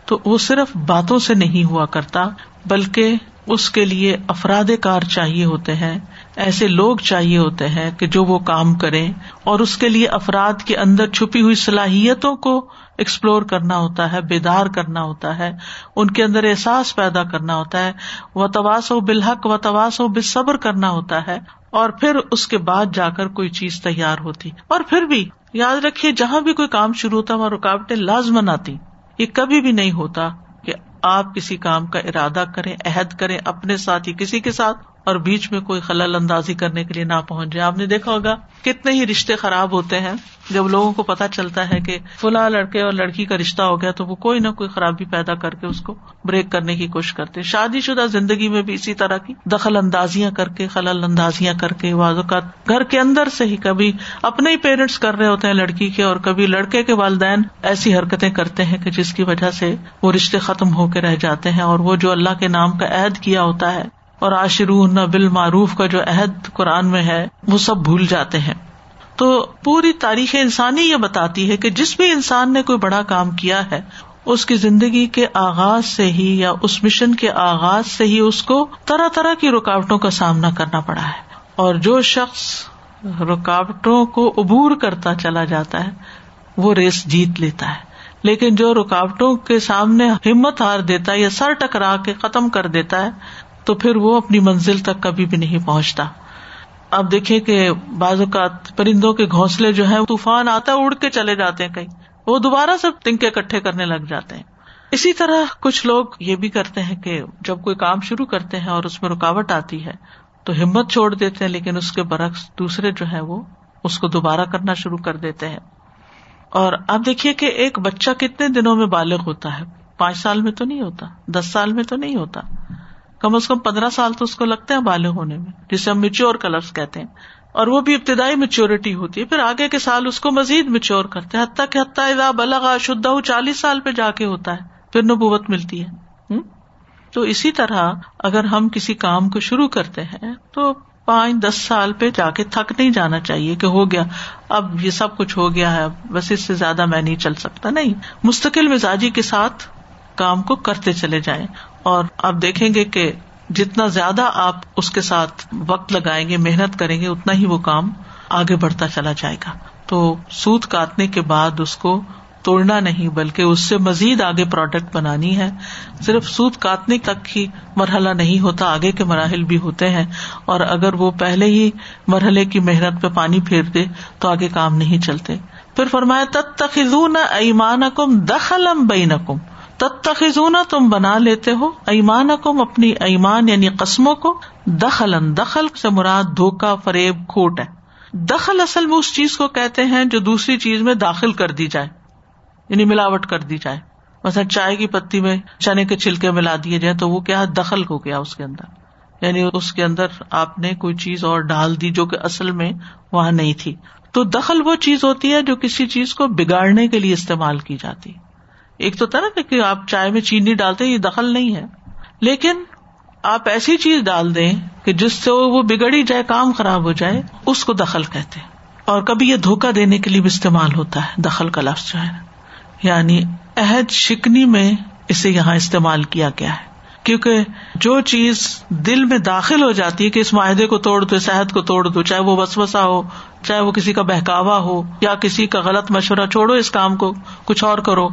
تو وہ صرف باتوں سے نہیں ہوا کرتا، بلکہ اس کے لیے افراد کار چاہیے ہوتے ہیں، ایسے لوگ چاہیے ہوتے ہیں کہ جو وہ کام کریں، اور اس کے لیے افراد کے اندر چھپی ہوئی صلاحیتوں کو ایکسپلور کرنا ہوتا ہے، بیدار کرنا ہوتا ہے، ان کے اندر احساس پیدا کرنا ہوتا ہے وہ تواس و بالحق و تواس و بے صبر کرنا ہوتا ہے، اور پھر اس کے بعد جا کر کوئی چیز تیار ہوتی، اور پھر بھی یاد رکھیے، جہاں بھی کوئی کام شروع ہوتا وہاں رکاوٹیں لازمن آتی یہ کبھی بھی نہیں ہوتا کہ آپ کسی کام کا ارادہ کریں، عہد کریں، اپنے ساتھ ہی کسی کے ساتھ۔ اور بیچ میں کوئی خلل اندازی کرنے کے لیے نہ پہنچ جائے۔ آپ نے دیکھا ہوگا کتنے ہی رشتے خراب ہوتے ہیں۔ جب لوگوں کو پتا چلتا ہے کہ فلاں لڑکے اور لڑکی کا رشتہ ہو گیا تو وہ کوئی نہ کوئی خرابی پیدا کر کے اس کو بریک کرنے کی کوشش کرتے شادی شدہ زندگی میں بھی اسی طرح کی دخل اندازیاں کر کے، خلل اندازیاں کر کے اوقات گھر کے اندر سے ہی کبھی اپنے ہی پیرنٹس کر رہے ہوتے ہیں لڑکی کے اور کبھی لڑکے کے والدین ایسی حرکتیں کرتے ہیں کہ جس کی وجہ سے وہ رشتے ختم ہو کے رہ جاتے ہیں اور وہ جو اللہ کے نام کا عہد کیا ہوتا ہے اور آشرو نہ بال معروف کا جو عہد قرآن میں ہے، وہ سب بھول جاتے ہیں۔ تو پوری تاریخ انسانی یہ بتاتی ہے کہ جس بھی انسان نے کوئی بڑا کام کیا ہے، اس کی زندگی کے آغاز سے ہی یا اس مشن کے آغاز سے ہی اس کو طرح طرح کی رکاوٹوں کا سامنا کرنا پڑا ہے۔ اور جو شخص رکاوٹوں کو عبور کرتا چلا جاتا ہے، وہ ریس جیت لیتا ہے۔ لیکن جو رکاوٹوں کے سامنے ہمت ہار دیتا ہے یا سر ٹکرا کے ختم کر دیتا ہے تو پھر وہ اپنی منزل تک کبھی بھی نہیں پہنچتا۔ اب دیکھیں کہ بعض اوقات پرندوں کے گھونسلے جو ہے طوفان آتا ہے، اڑ کے چلے جاتے ہیں کہیں۔ وہ دوبارہ سے تنکے اکٹھے کرنے لگ جاتے ہیں۔ اسی طرح کچھ لوگ یہ بھی کرتے ہیں کہ جب کوئی کام شروع کرتے ہیں اور اس میں رکاوٹ آتی ہے، تو ہمت چھوڑ دیتے ہیں، لیکن اس کے برعکس دوسرے جو ہے وہ اس کو دوبارہ کرنا شروع کر دیتے ہیں۔ اور اب دیکھیے کہ ایک بچہ کتنے دنوں میں بالغ ہوتا ہے۔ پانچ سال میں تو نہیں ہوتا، دس سال میں تو نہیں ہوتا۔ کم از کم پندرہ سال تو اس کو لگتے ہیں بالغ ہونے میں، جسے ہم میچور کا لفظ کہتے ہیں۔ اور وہ بھی ابتدائی میچیورٹی ہوتی ہے، پھر آگے کے سال اس کو مزید میچور کرتے ہیں۔ حتیٰ کہ حتیٰ بلغا شدہ چالیس سال پہ جا کے ہوتا ہے، پھر نبوت ملتی ہے۔ تو اسی طرح اگر ہم کسی کام کو شروع کرتے ہیں، تو پانچ دس سال پہ جا کے تھک نہیں جانا چاہیے کہ ہو گیا، اب یہ سب کچھ ہو گیا ہے، بس اس سے زیادہ میں نہیں چل سکتا۔ نہیں، مستقل مزاجی کے ساتھ کام کو کرتے چلے جائیں۔ اور آپ دیکھیں گے کہ جتنا زیادہ آپ اس کے ساتھ وقت لگائیں گے، محنت کریں گے، اتنا ہی وہ کام آگے بڑھتا چلا جائے گا۔ تو سوت کاٹنے کے بعد اس کو توڑنا نہیں، بلکہ اس سے مزید آگے پروڈکٹ بنانی ہے۔ صرف سوت کاٹنے تک ہی مرحلہ نہیں ہوتا، آگے کے مراحل بھی ہوتے ہیں۔ اور اگر وہ پہلے ہی مرحلے کی محنت پہ پانی پھیر دے تو آگے کام نہیں چلتے۔ پھر فرمایا تب تخون ایمان کم دخلم بین کم تم بنا لیتے ہو ایمان کم اپنی ایمان یعنی قسموں کو دخل دخل سے مراد دھوکا، فریب، کھوٹ ہے۔ دخل اصل میں اس چیز کو کہتے ہیں جو دوسری چیز میں داخل کر دی جائے یعنی ملاوٹ کر دی جائے۔ مثلا چائے کی پتی میں چنے کے چھلکے ملا دیے جائیں تو وہ کیا دخل ہو گیا اس کے اندر۔ یعنی اس کے اندر آپ نے کوئی چیز اور ڈال دی جو کہ اصل میں وہاں نہیں تھی۔ تو دخل وہ چیز ہوتی ہے جو کسی چیز کو بگاڑنے کے لیے استعمال کی جاتی۔ ایک تو طرح کہ آپ چائے میں چینی ڈالتے یہ دخل نہیں ہے۔ لیکن آپ ایسی چیز ڈال دیں کہ جس سے وہ بگڑی جائے، کام خراب ہو جائے، اس کو دخل کہتے اور کبھی یہ دھوکا دینے کے لیے بھی استعمال ہوتا ہے، دخل کا لفظ جو ہے۔ یعنی عہد شکنی میں اسے یہاں استعمال کیا گیا ہے۔ کیونکہ جو چیز دل میں داخل ہو جاتی ہے کہ اس معاہدے کو توڑ دو، صحت کو توڑ دو، چاہے وہ وسوسا ہو، چاہے وہ کسی کا بہکاوا ہو، یا کسی کا غلط مشورہ، چھوڑو اس کام کو، کچھ اور کرو۔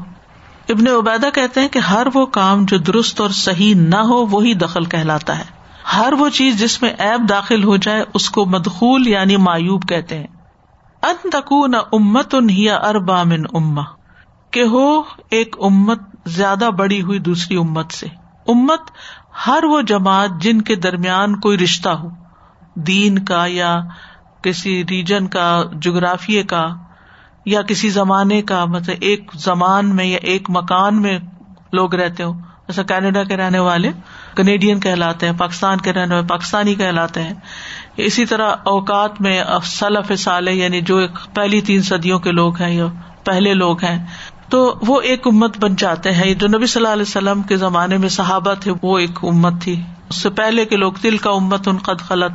ابن عبیدہ کہتے ہیں کہ ہر وہ کام جو درست اور صحیح نہ ہو، وہی دخل کہلاتا ہے۔ ہر وہ چیز جس میں ایب داخل ہو جائے، اس کو مدخول یعنی مایوب کہتے ہیں۔ ان تکو نہ امت ان اربا من اما کہ ہو ایک امت زیادہ بڑی ہوئی دوسری امت سے۔ امت ہر وہ جماعت جن کے درمیان کوئی رشتہ ہو۔ دین کا یا کسی ریجن کا جغرافیے کا۔ یا کسی زمانے کا مطلب ایک زمان میں یا ایک مکان میں لوگ رہتے ہو جیسا کینیڈا کے رہنے والے کنیڈین کہلاتے ہیں، پاکستان کے رہنے والے پاکستانی کہلاتے ہیں۔ اسی طرح اوقات میں سلف سالے یعنی جو ایک پہلی تین صدیوں کے لوگ ہیں یا پہلے لوگ ہیں، تو وہ ایک امت بن جاتے ہیں۔ جو نبی صلی اللہ علیہ وسلم کے زمانے میں صحابہ تھے، وہ ایک امت تھی۔ اس سے پہلے کے لوگ، دل کا امت ان قد خلط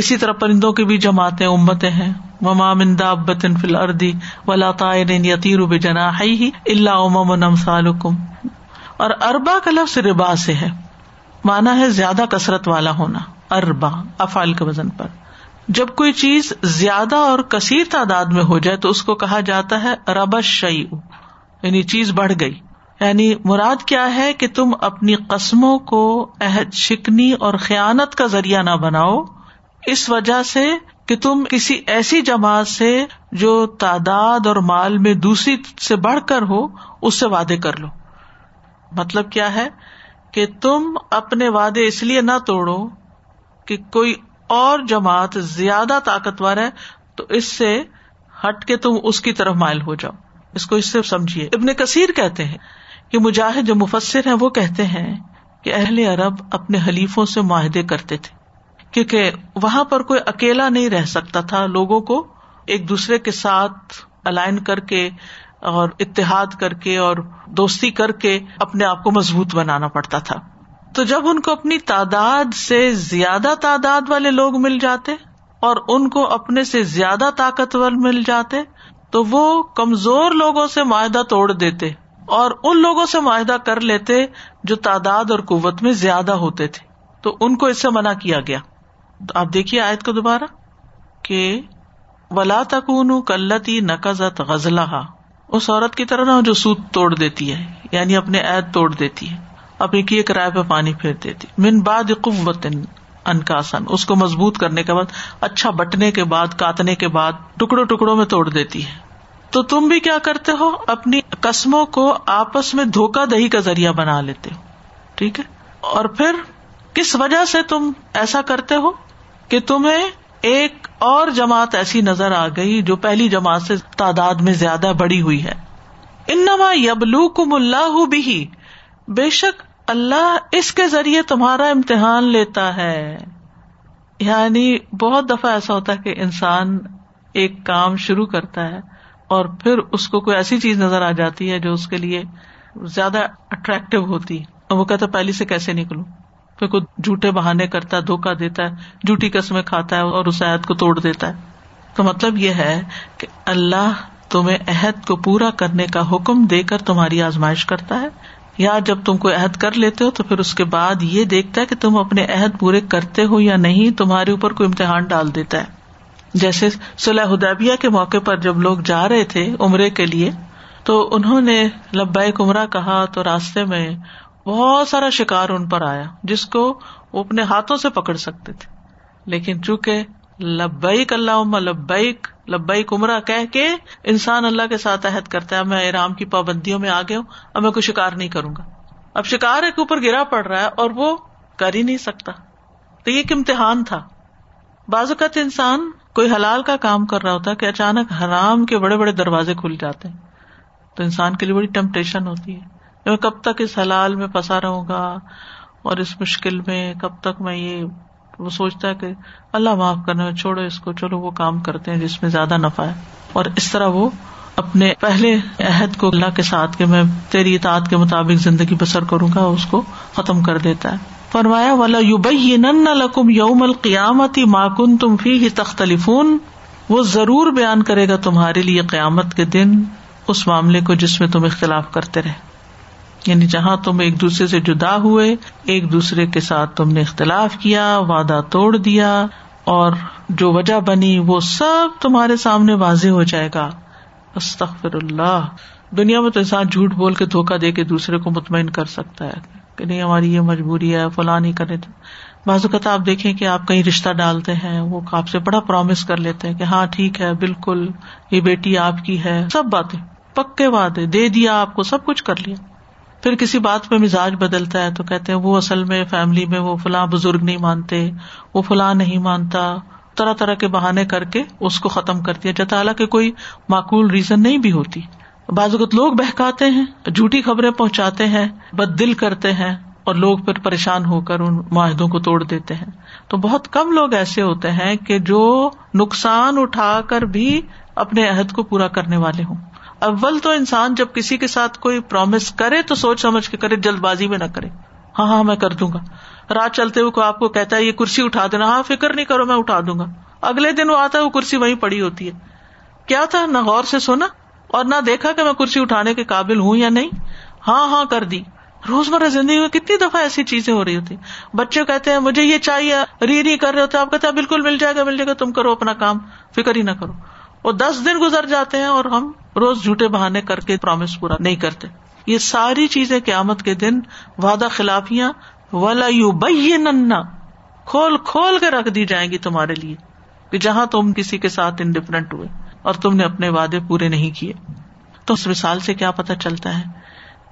اسی طرح پرندوں کی بھی جماعتیں امتیں ہیں۔ مندا ابن فل اردی ولا یتیر جنا ہی اللہ امم سالکم اور اربا کا لفظ ربا سے ہے۔ مانا ہے زیادہ کثرت والا ہونا۔ اربا افال کے وزن پر۔ جب کوئی چیز زیادہ اور کثیر تعداد میں ہو جائے تو اس کو کہا جاتا ہے ربش شعی یعنی چیز بڑھ گئی۔ یعنی مراد کیا ہے کہ تم اپنی قسموں کو عہد، شکنی اور خیانت کا ذریعہ نہ بناؤ۔ اس وجہ سے کہ تم کسی ایسی جماعت سے جو تعداد اور مال میں دوسری سے بڑھ کر ہو، اس سے وعدے کر لو۔ مطلب کیا ہے؟ کہ تم اپنے وعدے اس لیے نہ توڑو کہ کوئی اور جماعت زیادہ طاقتور ہے، تو اس سے ہٹ کے تم اس کی طرف مائل ہو جاؤ۔ اس کو اس سے سمجھیے۔ ابن کثیر کہتے ہیں کہ مجاہد جو مفسر ہیں وہ کہتے ہیں کہ اہل عرب اپنے حلیفوں سے معاہدے کرتے تھے۔ کیونکہ وہاں پر کوئی اکیلا نہیں رہ سکتا تھا۔ لوگوں کو ایک دوسرے کے ساتھ الائن کر کے اور اتحاد کر کے اور دوستی کر کے اپنے آپ کو مضبوط بنانا پڑتا تھا۔ تو جب ان کو اپنی تعداد سے زیادہ تعداد والے لوگ مل جاتے اور ان کو اپنے سے زیادہ طاقتور مل جاتے، تو وہ کمزور لوگوں سے معاہدہ توڑ دیتے اور ان لوگوں سے معاہدہ کر لیتے جو تعداد اور قوت میں زیادہ ہوتے تھے۔ تو ان کو اس سے منع کیا گیا۔ آپ دیکھیے آیت کو دوبارہ کہ ولا تکون کلتی نقزت غزلہ اس عورت کی طرح نہ جو سوت توڑ دیتی ہے یعنی اپنے عید توڑ دیتی ہے اپنی کیے کرائے پہ پانی پھیر دیتی۔ من بعد قوت انکاسن، اس کو مضبوط کرنے کے بعد اچھا بٹنے کے بعد کاٹنے کے بعد، ٹکڑوں ٹکڑوں میں توڑ دیتی ہے۔ تو تم بھی کیا کرتے ہو؟ اپنی قسموں کو آپس میں دھوکا دہی کا ذریعہ بنا لیتے ہو۔ ٹھیک ہے؟ اور پھر کس وجہ سے تم ایسا کرتے ہو؟ کہ تمہیں ایک اور جماعت ایسی نظر آ گئی جو پہلی جماعت سے تعداد میں زیادہ بڑی ہوئی ہے۔ انما یبلو کم اللہ بھی بے شک اللہ اس کے ذریعے تمہارا امتحان لیتا ہے۔ یعنی بہت دفعہ ایسا ہوتا ہے کہ انسان ایک کام شروع کرتا ہے اور پھر اس کو کوئی ایسی چیز نظر آ جاتی ہے جو اس کے لیے زیادہ اٹریکٹو ہوتی اور وہ کہتا پہلی سے کیسے نکلوں؟ پھر کوئی جھوٹے بہانے کرتا ہے دھوکا دیتا ہے، جھوٹی قسمیں کھاتا ہے اور اس عہد کو توڑ دیتا ہے۔ تو مطلب یہ ہے کہ اللہ تمہیں عہد کو پورا کرنے کا حکم دے کر تمہاری آزمائش کرتا ہے۔ یا جب تم کو عہد کر لیتے ہو تو پھر اس کے بعد یہ دیکھتا ہے کہ تم اپنے عہد پورے کرتے ہو یا نہیں، تمہارے اوپر کوئی امتحان ڈال دیتا ہے۔ جیسے صلاح حدیبیہ کے موقع پر جب لوگ جا رہے تھے عمرے کے لیے، تو انہوں نے لبیک عمرہ کہا تو راستے میں بہت سارا شکار ان پر آیا جس کو وہ اپنے ہاتھوں سے پکڑ سکتے تھے۔ لیکن چونکہ لبیک اللہ لبیک لبیک عمرہ کہہ کے انسان اللہ کے ساتھ عہد کرتا ہے میں ارام کی پابندیوں میں آ گیا ہوں، اب میں کوئی شکار نہیں کروں گا۔ اب شکار ایک اوپر گرا پڑ رہا ہے اور وہ کر ہی نہیں سکتا۔ تو یہ ایک امتحان تھا۔ بعض اوقات انسان کوئی حلال کا کام کر رہا ہوتا ہے کہ اچانک حرام کے بڑے بڑے دروازے کھل جاتے ہیں۔ تو انسان کے لیے بڑی ٹمپٹیشن ہوتی ہے۔ میں کب تک اس حلال میں پسا رہوں گا اور اس مشکل میں کب تک میں یہ وہ سوچتا ہے کہ اللہ معاف کرنا چھوڑو اس کو، چلو وہ کام کرتے ہیں جس میں زیادہ نفع ہے۔ اور اس طرح وہ اپنے پہلے عہد کو اللہ کے ساتھ کہ میں تیری اطاعت کے مطابق زندگی بسر کروں گا، اس کو ختم کر دیتا ہے۔ فرمایا والا یو بئی نن لکم یوم القیامتی ماکن تم فی ہی تختلفون۔ وہ ضرور بیان کرے گا تمہارے لیے قیامت کے دن اس معاملے کو جس میں تم اختلاف کرتے رہے۔ یعنی جہاں تم ایک دوسرے سے جدا ہوئے، ایک دوسرے کے ساتھ تم نے اختلاف کیا، وعدہ توڑ دیا، اور جو وجہ بنی وہ سب تمہارے سامنے واضح ہو جائے گا۔ استخر اللہ۔ دنیا میں تو انسان جھوٹ بول کے دھوکا دے کے دوسرے کو مطمئن کر سکتا ہے کہ نہیں، ہماری یہ مجبوری ہے فلاں نہیں کرے بعض اوقات آپ دیکھیں کہ آپ کہیں رشتہ ڈالتے ہیں، وہ آپ سے بڑا پرومس کر لیتے ہیں کہ ہاں ٹھیک ہے، بالکل، یہ بیٹی آپ کی ہے، سب باتیں، پکے وعدے، دے دیا آپ کو، سب کچھ کر لیا۔ پھر کسی بات پہ مزاج بدلتا ہے تو کہتے ہیں وہ اصل میں فیملی میں وہ فلاں بزرگ نہیں مانتے، وہ فلاں نہیں مانتا، طرح طرح کے بہانے کر کے اس کو ختم کر دیا جاتا حالانکہ کوئی معقول ریزن نہیں بھی ہوتی۔ بعض اوقات لوگ بہکاتے ہیں، جھوٹی خبریں پہنچاتے ہیں، بد دل کرتے ہیں اور لوگ پھر پریشان ہو کر ان معاہدوں کو توڑ دیتے ہیں۔ تو بہت کم لوگ ایسے ہوتے ہیں کہ جو نقصان اٹھا کر بھی اپنے عہد کو پورا کرنے والے ہوں۔ اول تو انسان جب کسی کے ساتھ کوئی پرومس کرے تو سوچ سمجھ کے کرے، جلد بازی میں نہ کرے۔ ہاں ہاں میں کر دوں گا۔ رات چلتے ہوئے آپ کو کہتا ہے، یہ کرسی اٹھا دینا۔ ہاں فکر نہیں کرو، میں اٹھا دوں گا۔ اگلے دن وہ آتا ہے، وہ کرسی وہیں پڑی ہوتی ہے۔ کیا تھا؟ نہ غور سے سونا اور نہ دیکھا کہ میں کرسی اٹھانے کے قابل ہوں یا نہیں۔ ہاں ہاں کر دی۔ روزمرہ زندگی میں کتنی دفعہ ایسی چیزیں ہو رہی ہوتی بچے کہتے ہیں، مجھے یہ چاہیے، ری ری کر رہے ہوتے آپ کہتے ہیں، بالکل مل جائے گا، مل جائے گا، تم کرو اپنا کام، فکر ہی نہ کرو۔ وہ دس دن گزر جاتے ہیں اور ہم روز جھوٹے بہانے کر کے پرومس پورا نہیں کرتے۔ یہ ساری چیزیں قیامت کے دن وعدہ خلافیاں، ولا یو بئی ننا کھول کھول کے رکھ دی جائیں گی تمہارے لیے۔ کہ جہاں تم کسی کے ساتھ انڈیفرنٹ ہوئے اور تم نے اپنے وعدے پورے نہیں کیے۔ تو اس مثال سے کیا پتا چلتا ہے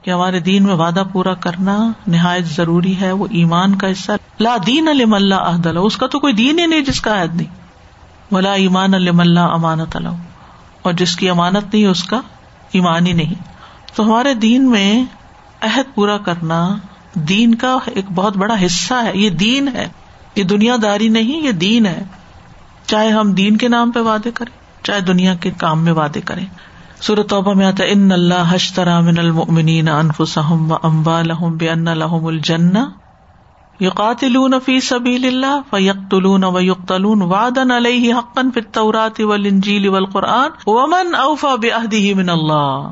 کہ ہمارے دین میں وعدہ پورا کرنا نہایت ضروری ہے، وہ ایمان کا حصہ۔ لا دین علم اللہ عہد اس کا تو کوئی دین ہی نہیں جس کا عہد نہیں۔ ولا ایمان اللہ امانت اور جس کی امانت نہیں، اس کا ایمان ہی نہیں۔ تو ہمارے دین میں عہد پورا کرنا دین کا ایک بہت بڑا حصہ ہے۔ یہ دین ہے۔ یہ دنیا داری نہیں، یہ دین ہے۔ چاہے ہم دین کے نام پہ وعدے کریں، چاہے دنیا کے کام میں وعدے کریں۔ سورت توبہ میں آتا ان اللہ حشترا من المؤمنین انفسهم و اموالهم بان لهم الجنہ یقاتلون فی سبیل اللہ فیقتلون و یقتلون وعدا علیہ حقا فی التوراۃ والانجیل والقرآن ومن اوفى بعہدہ من اللہ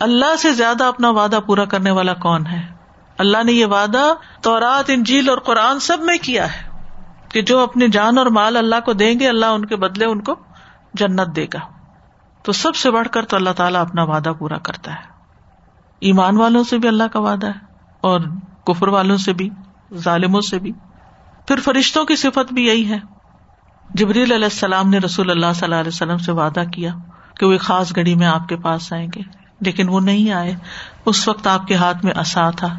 اللہ سے زیادہ اپنا وعدہ پورا کرنے والا کون ہے؟ اللہ نے یہ وعدہ تورات، انجیل اور قرآن سب میں کیا ہے کہ جو اپنی جان اور مال اللہ کو دیں گے، اللہ ان کے بدلے ان کو جنت دے گا۔ تو سب سے بڑھ کر تو اللہ تعالیٰ اپنا وعدہ پورا کرتا ہے۔ ایمان والوں سے بھی اللہ کا وعدہ ہے اور کفر والوں سے بھی۔ ظالموں سے بھی۔ پھر فرشتوں کی صفت بھی یہی ہے۔ جبریل علیہ السلام نے رسول اللہ صلی اللہ علیہ وسلم سے وعدہ کیا کہ وہ ایک خاص گھڑی میں آپ کے پاس آئیں گے، لیکن وہ نہیں آئے۔ اس وقت آپ کے ہاتھ میں اصا تھا۔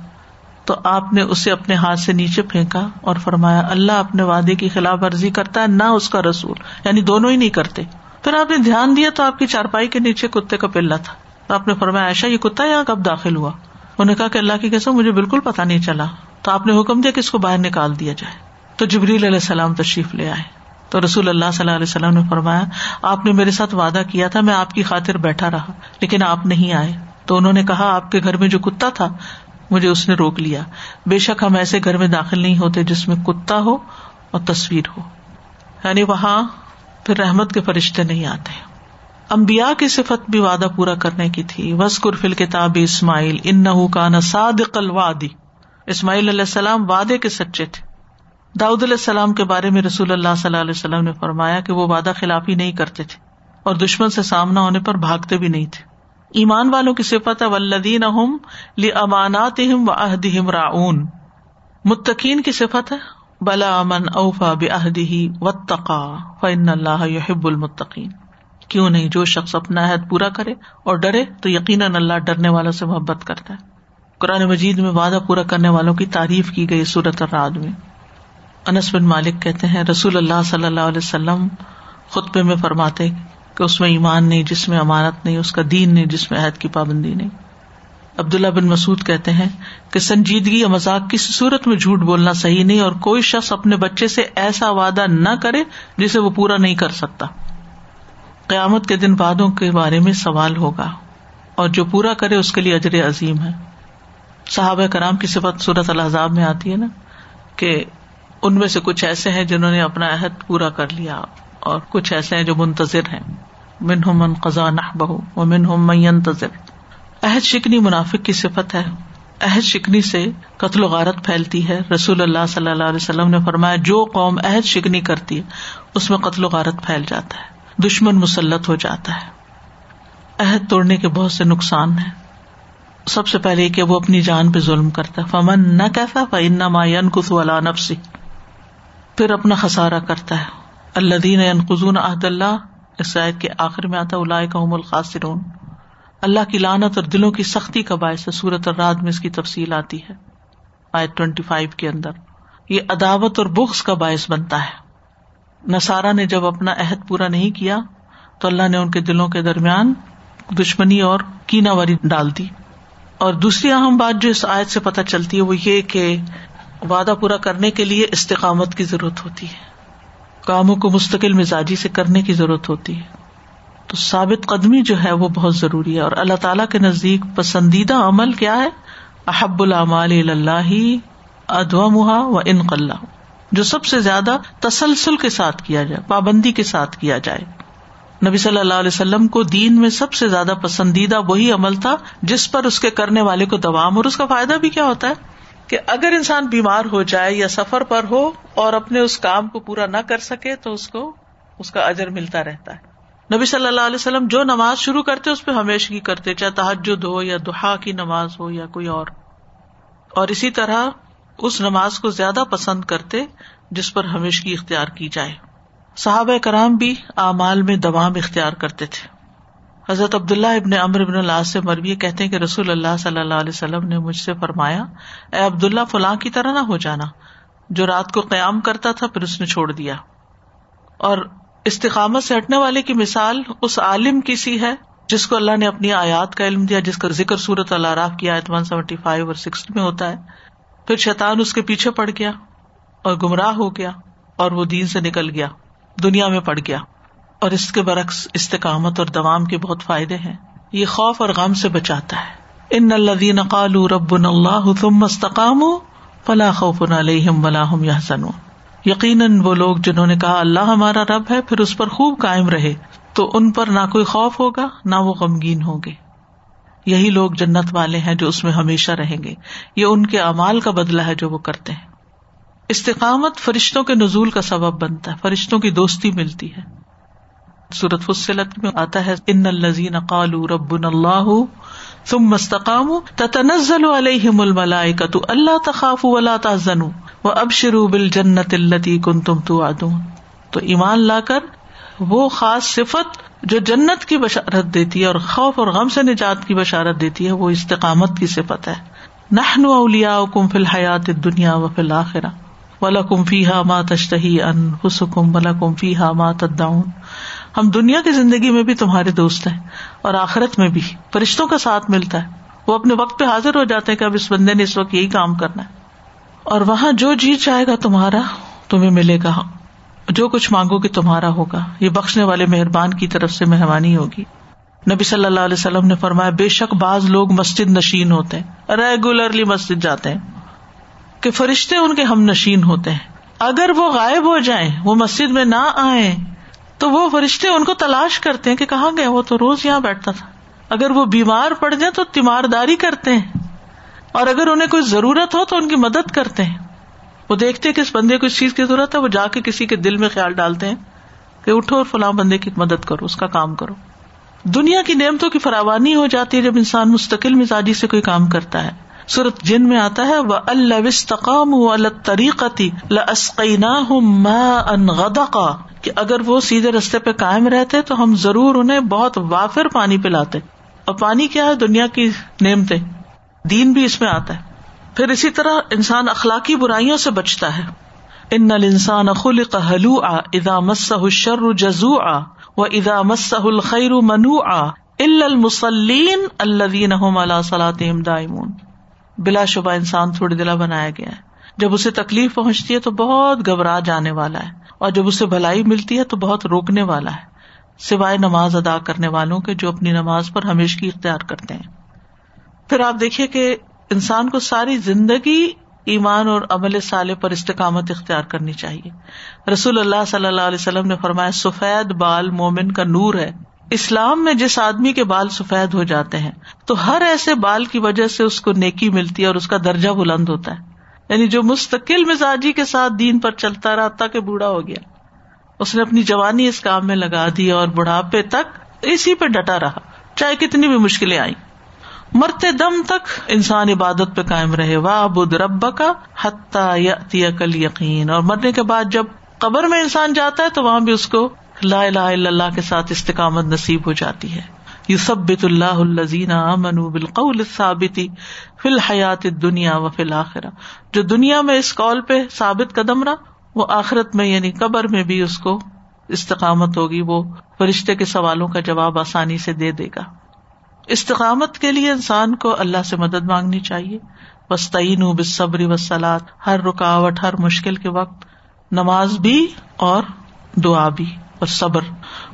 تو آپ نے اسے اپنے ہاتھ سے نیچے پھینکا اور فرمایا، اللہ اپنے وعدے کی خلاف ورزی کرتا ہے، نہ اس کا رسول۔ یعنی دونوں ہی نہیں کرتے۔ پھر آپ نے دھیان دیا تو آپ کی چارپائی کے نیچے کتے کا پلہ تھا۔ آپ نے فرمایا ایسا یہ کتا یہاں کب داخل ہوا؟ انہوں نے کہا کہ اللہ کی کیسے مجھے بالکل پتا نہیں چلا۔ تو آپ نے حکم دیا کہ اس کو باہر نکال دیا جائے۔ تو جبریل علیہ السلام تشریف لے آئے۔ تو رسول اللہ صلی اللہ علیہ وسلم نے فرمایا، آپ نے میرے ساتھ وعدہ کیا تھا، میں آپ کی خاطر بیٹھا رہا، لیکن آپ نہیں آئے۔ تو انہوں نے کہا، آپ کے گھر میں جو کتا تھا، مجھے اس نے روک لیا۔ بے شک ہم ایسے گھر میں داخل نہیں ہوتے جس میں کتا ہو اور تصویر ہو۔ یعنی وہاں پھر رحمت کے فرشتے نہیں آتے۔ امبیا کی صفت بھی وعدہ پورا کرنے کی تھی۔ وسکر فل کتاب اسماعیل ان نہ کا نساد وادی اسماعیل علیہ السلام وعدے کے سچے تھے۔ داؤد علیہ السلام کے بارے میں رسول اللہ صلی اللہ علیہ وسلم نے فرمایا کہ وہ وعدہ خلافی نہیں کرتے تھے اور دشمن سے سامنا ہونے پر بھاگتے بھی نہیں تھے۔ ایمان والوں کی صفت ہے ولدین امانات و عہدہم راؤن متقین کی صفت ہے بلا امن اوفا بہدی و تقا فن اللہ یحب المتقین کیوں نہیں، جو شخص اپنا عہد پورا کرے اور ڈرے، تو یقیناً اللہ ڈرنے والوں سے محبت کرتا ہے۔ قرآن مجید میں وعدہ پورا کرنے والوں کی تعریف کی گئی صورت الراد میں۔ انس بن مالک کہتے ہیں، رسول اللہ صلی اللہ علیہ وسلم خطبے میں فرماتے کہ اس میں ایمان نہیں، جس میں امانت نہیں، اس کا دین نہیں، جس میں عہد کی پابندی نہیں۔ عبداللہ بن مسعد کہتے ہیں کہ سنجیدگی یا مذاق کسی صورت میں جھوٹ بولنا صحیح نہیں اور کوئی شخص اپنے بچے سے ایسا وعدہ نہ کرے جسے وہ پورا نہیں کر سکتا۔ قیامت کے دن وادوں کے بارے میں سوال ہوگا اور جو پورا کرے اس کے لیے اجر عظیم ہے۔ صحابہ کرام کی صفت صورت الحضاب میں آتی ہے نا، کہ ان میں سے کچھ ایسے ہیں جنہوں نے اپنا عہد پورا کر لیا اور کچھ ایسے ہیں جو منتظر ہیں۔ من من قزا نہ بہو و من ہوں منتظر عہد شکنی منافق کی صفت ہے۔ عہد شکنی سے قتل و غارت پھیلتی ہے۔ رسول اللہ صلی اللہ علیہ وسلم نے فرمایا، جو قوم عہد شکنی کرتی ہے، اس میں قتل و غارت پھیل جاتا ہے، دشمن مسلط ہو جاتا ہے۔ عہد توڑنے کے بہت سے نقصان ہیں۔ سب سے پہلے کہ وہ اپنی جان پہ ظلم کرتا ہے۔ فمن نہ کیسا فن ماین کس والا نفسی پھر اپنا خسارا کرتا ہے۔ اللہ دین قزون عہد اللہ اس آیت کے آخر میں آتا الا کا الخاصرون اللہ کی لانت اور دلوں کی سختی کا باعث سورت اور رات میں اس کی تفصیل آتی ہے۔ آیت ٹوینٹی فائیو کے اندر۔ یہ عداوت اور بخش کا باعث بنتا ہے۔ نسارا نے جب اپنا عہد پورا نہیں کیا، تو اللہ نے ان کے دلوں کے درمیان دشمنی اور کینا واری ڈال دی۔ اور دوسری اہم بات جو اس آیت سے پتہ چلتی ہے وہ یہ کہ وعدہ پورا کرنے کے لیے استقامت کی ضرورت ہوتی ہے۔ کاموں کو مستقل مزاجی سے کرنے کی ضرورت ہوتی ہے۔ تو ثابت قدمی جو ہے وہ بہت ضروری ہے اور اللہ تعالیٰ کے نزدیک پسندیدہ عمل کیا ہے؟ احب العمال اللہ ادو محا و انقل جو سب سے زیادہ تسلسل کے ساتھ کیا جائے، پابندی کے ساتھ کیا جائے۔ نبی صلی اللہ علیہ وسلم کو دین میں سب سے زیادہ پسندیدہ وہی عمل تھا جس پر اس کے کرنے والے کو دوام، اور اس کا فائدہ بھی کیا ہوتا ہے؟ کہ اگر انسان بیمار ہو جائے یا سفر پر ہو اور اپنے اس کام کو پورا نہ کر سکے تو اس کو، اس کا اجر ملتا رہتا ہے۔ نبی صلی اللہ علیہ وسلم جو نماز شروع کرتے، اس پہ ہمیشہ کرتے، چاہے تحجد ہو یا دہا کی نماز ہو یا کوئی اور۔ اور اسی طرح اس نماز کو زیادہ پسند کرتے جس پر ہمیشہ اختیار کی جائے۔ صحابہ کرام بھی اعمال میں دوام اختیار کرتے تھے۔ حضرت عبداللہ ابن امر ابن اللہ سے مربی کہتے ہیں کہ رسول اللہ صلی اللہ علیہ وسلم نے مجھ سے فرمایا، اے عبداللہ، فلاں کی طرح نہ ہو جانا۔ جو رات کو قیام کرتا تھا، پھر اس نے چھوڑ دیا۔ اور استقامت سے ہٹنے والے کی مثال اس عالم کی سی ہے، جس کو اللہ نے اپنی آیات کا علم دیا، جس کا ذکر صورت اللہ راف کی آیت ون سیونٹی فائیو اور سکس میں ہوتا ہے۔ پھر شیطان اس کے پیچھے پڑ گیا اور گمراہ ہو گیا اور وہ دین سے نکل گیا۔ دنیا میں پڑ گیا اور اس کے برعکس استقامت اور دوام کے بہت فائدے ہیں۔ یہ خوف اور غم سے بچاتا ہے۔ ان الدین قالو رب اللہ تم مستقام فلاح خوف علیہم ولاحم یا سنو یقیناً وہ لوگ جنہوں نے کہا اللہ ہمارا رب ہے، پھر اس پر خوب قائم رہے۔ تو ان پر نہ کوئی خوف ہوگا، نہ وہ غمگین ہوں گے۔ یہی لوگ جنت والے ہیں جو اس میں ہمیشہ رہیں گے۔ یہ ان کے امال کا بدلا ہے جو وہ کرتے ہیں۔ استقامت فرشتوں کے نزول کا سبب بنتا ہے، فرشتوں کی دوستی ملتی ہے۔ سورت فصلت میں آتا ہے، ان الزین قالو رب اللہ تم مستقام تنزل علیہم الملائکۃ اللہ تخاف ولا تحزنوا وابشروا بالجنۃ التي كنتم توعدون۔ تو ایمان لا کر وہ خاص صفت جو جنت کی بشارت دیتی ہے اور خوف اور غم سے نجات کی بشارت دیتی ہے، وہ استقامت کی صفت ہے۔ نحن اولیاؤکم فی الحیات الدنیا وفی الاخرہ۔ ولکم فیہا ما تشتہی انفسکم ولکم فیہا ما تدعون۔ ہم دنیا کی زندگی میں بھی تمہارے دوست ہیں اور آخرت میں بھی۔ فرشتوں کا ساتھ ملتا ہے۔ وہ اپنے وقت پہ حاضر ہو جاتے ہیں کہ اب اس بندے نے اس وقت یہی کام کرنا ہے۔ اور وہاں جو جیت جائے گا تمہارا، تمہیں ملے گا۔ جو کچھ مانگو گے تمہارا ہوگا۔ یہ بخشنے والے مہربان کی طرف سے مہربانی ہوگی۔ نبی صلی اللہ علیہ وسلم نے فرمایا، بے شک بعض لوگ مسجد نشین ہوتے ہیں۔ ریگولرلی مسجد جاتے ہیں۔ کہ فرشتے ان کے ہم نشین ہوتے ہیں۔ اگر وہ غائب ہو جائیں، وہ مسجد میں نہ آئے تو وہ فرشتے ان کو تلاش کرتے ہیں کہ کہاں گئے؟ وہ تو روز یہاں بیٹھتا تھا۔ اگر وہ بیمار پڑ جائیں تو تیمارداری کرتے ہیں۔ اور اگر انہیں کوئی ضرورت ہو تو ان کی مدد کرتے ہیں۔ وہ دیکھتے کہ اس بندے کو اس چیز کی ضرورت ہے، وہ جا کے کسی کے دل میں خیال ڈالتے ہیں کہ اٹھو اور فلاں بندے کی مدد کرو، اس کا کام کرو۔ دنیا کی نعمتوں کی فراوانی ہو جاتی ہے جب انسان مستقل مزاجی سے کوئی کام کرتا ہے۔ سورت جن میں آتا ہے وہ اللہ طریقتی غدقا۔ کہ اگر وہ سیدھے رستے پہ قائم رہتے تو ہم ضرور انہیں بہت وافر پانی پلاتے۔ اور پانی کیا ہے؟ دنیا کی نعمتیں۔ دین بھی اس میں آتا ہے۔ پھر اسی طرح انسان اخلاقی برائیوں سے بچتا ہے۔ ان نل انسان اخل حلو آ ادا مسح شر جزو آ و ادا مسح الخیر منو آ المسلین اللہ صلاحم دائمون۔ بلا شبہ انسان تھوڑی دلا بنایا گیا ہے۔ جب اسے تکلیف پہنچتی ہے تو بہت گھبرا جانے والا ہے۔ اور جب اسے بھلائی ملتی ہے تو بہت روکنے والا ہے۔ سوائے نماز ادا کرنے والوں کے جو اپنی نماز پر ہمیشہ اختیار کرتے ہیں۔ پھر آپ دیکھیے کہ انسان کو ساری زندگی ایمان اور عمل سالے پر استقامت اختیار کرنی چاہیے۔ رسول اللہ صلی اللہ علیہ وسلم نے فرمایا، سفید بال مومن کا نور ہے۔ اسلام میں جس آدمی کے بال سفید ہو جاتے ہیں، تو ہر ایسے بال کی وجہ سے اس کو نیکی ملتی ہے اور اس کا درجہ بلند ہوتا ہے۔ یعنی جو مستقل مزاجی کے ساتھ دین پر چلتا رہا تک بوڑھا ہو گیا۔ اس نے اپنی جوانی اس کام میں لگا دی اور بڑھاپے تک اسی پہ ڈٹا رہا، چاہے کتنی بھی مشکلیں آئی مرتے دم تک انسان عبادت پہ قائم رہے واہ بدھ رب کا حتی کل یقین اور مرنے کے بعد جب قبر میں انسان جاتا ہے، تو وہاں بھی اس کو لا الہ الا اللہ کے ساتھ استقامت نصیب ہو جاتی ہے۔ یو اللہ الزین امن بالقول ثابتی فی الحیات دنیا و فی الآخرہ جو دنیا میں اس قول پہ ثابت قدم رہا، وہ آخرت میں یعنی قبر میں بھی اس کو استقامت ہوگی، وہ فرشتے کے سوالوں کا جواب آسانی سے دے دے گا۔ استقامت کے لیے انسان کو اللہ سے مدد مانگنی چاہیے۔ وسطین بصبری وسلات ہر رکاوٹ، ہر مشکل کے وقت نماز بھی اور دعا بھی۔ اور صبر۔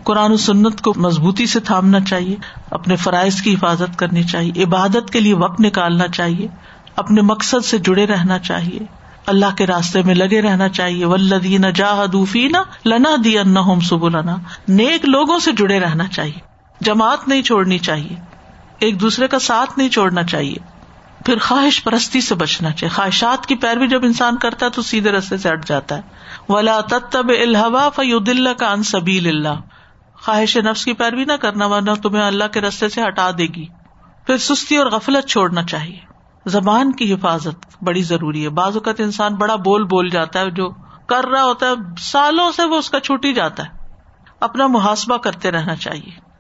قرآن و سنت کو مضبوطی سے تھامنا چاہیے، اپنے فرائض کی حفاظت کرنی چاہیے، عبادت کے لیے وقت نکالنا چاہیے، اپنے مقصد سے جڑے رہنا چاہیے۔ اللہ کے راستے میں لگے رہنا چاہیے۔ ولدین جاہدوفی لنا دی ان ہوم سب نیک لوگوں سے جڑے رہنا چاہیے۔ جماعت نہیں چھوڑنی چاہیے۔ ایک دوسرے کا ساتھ نہیں چھوڑنا چاہیے۔ پھر خواہش پرستی سے بچنا چاہیے۔ خواہشات کی پیروی جب انسان کرتا ہے تو سیدھے رستے سے ہٹ جاتا ہے۔ ولا تب الحوا فید اللہ کا ان سبیل اللہ خواہش نفس کی پیروی نہ کرنا ورنہ تمہیں اللہ کے رستے سے ہٹا دے گی۔ پھر سستی اور غفلت چھوڑنا چاہیے۔ زبان کی حفاظت بڑی ضروری ہے۔ بعض اوقات انسان بڑا بول بول جاتا ہے، جو کر رہا ہوتا ہے، سالوں سے وہ اس کا چھوٹ ہی جاتا ہے۔ اپنا محاسبہ کرتے رہنا چاہیے۔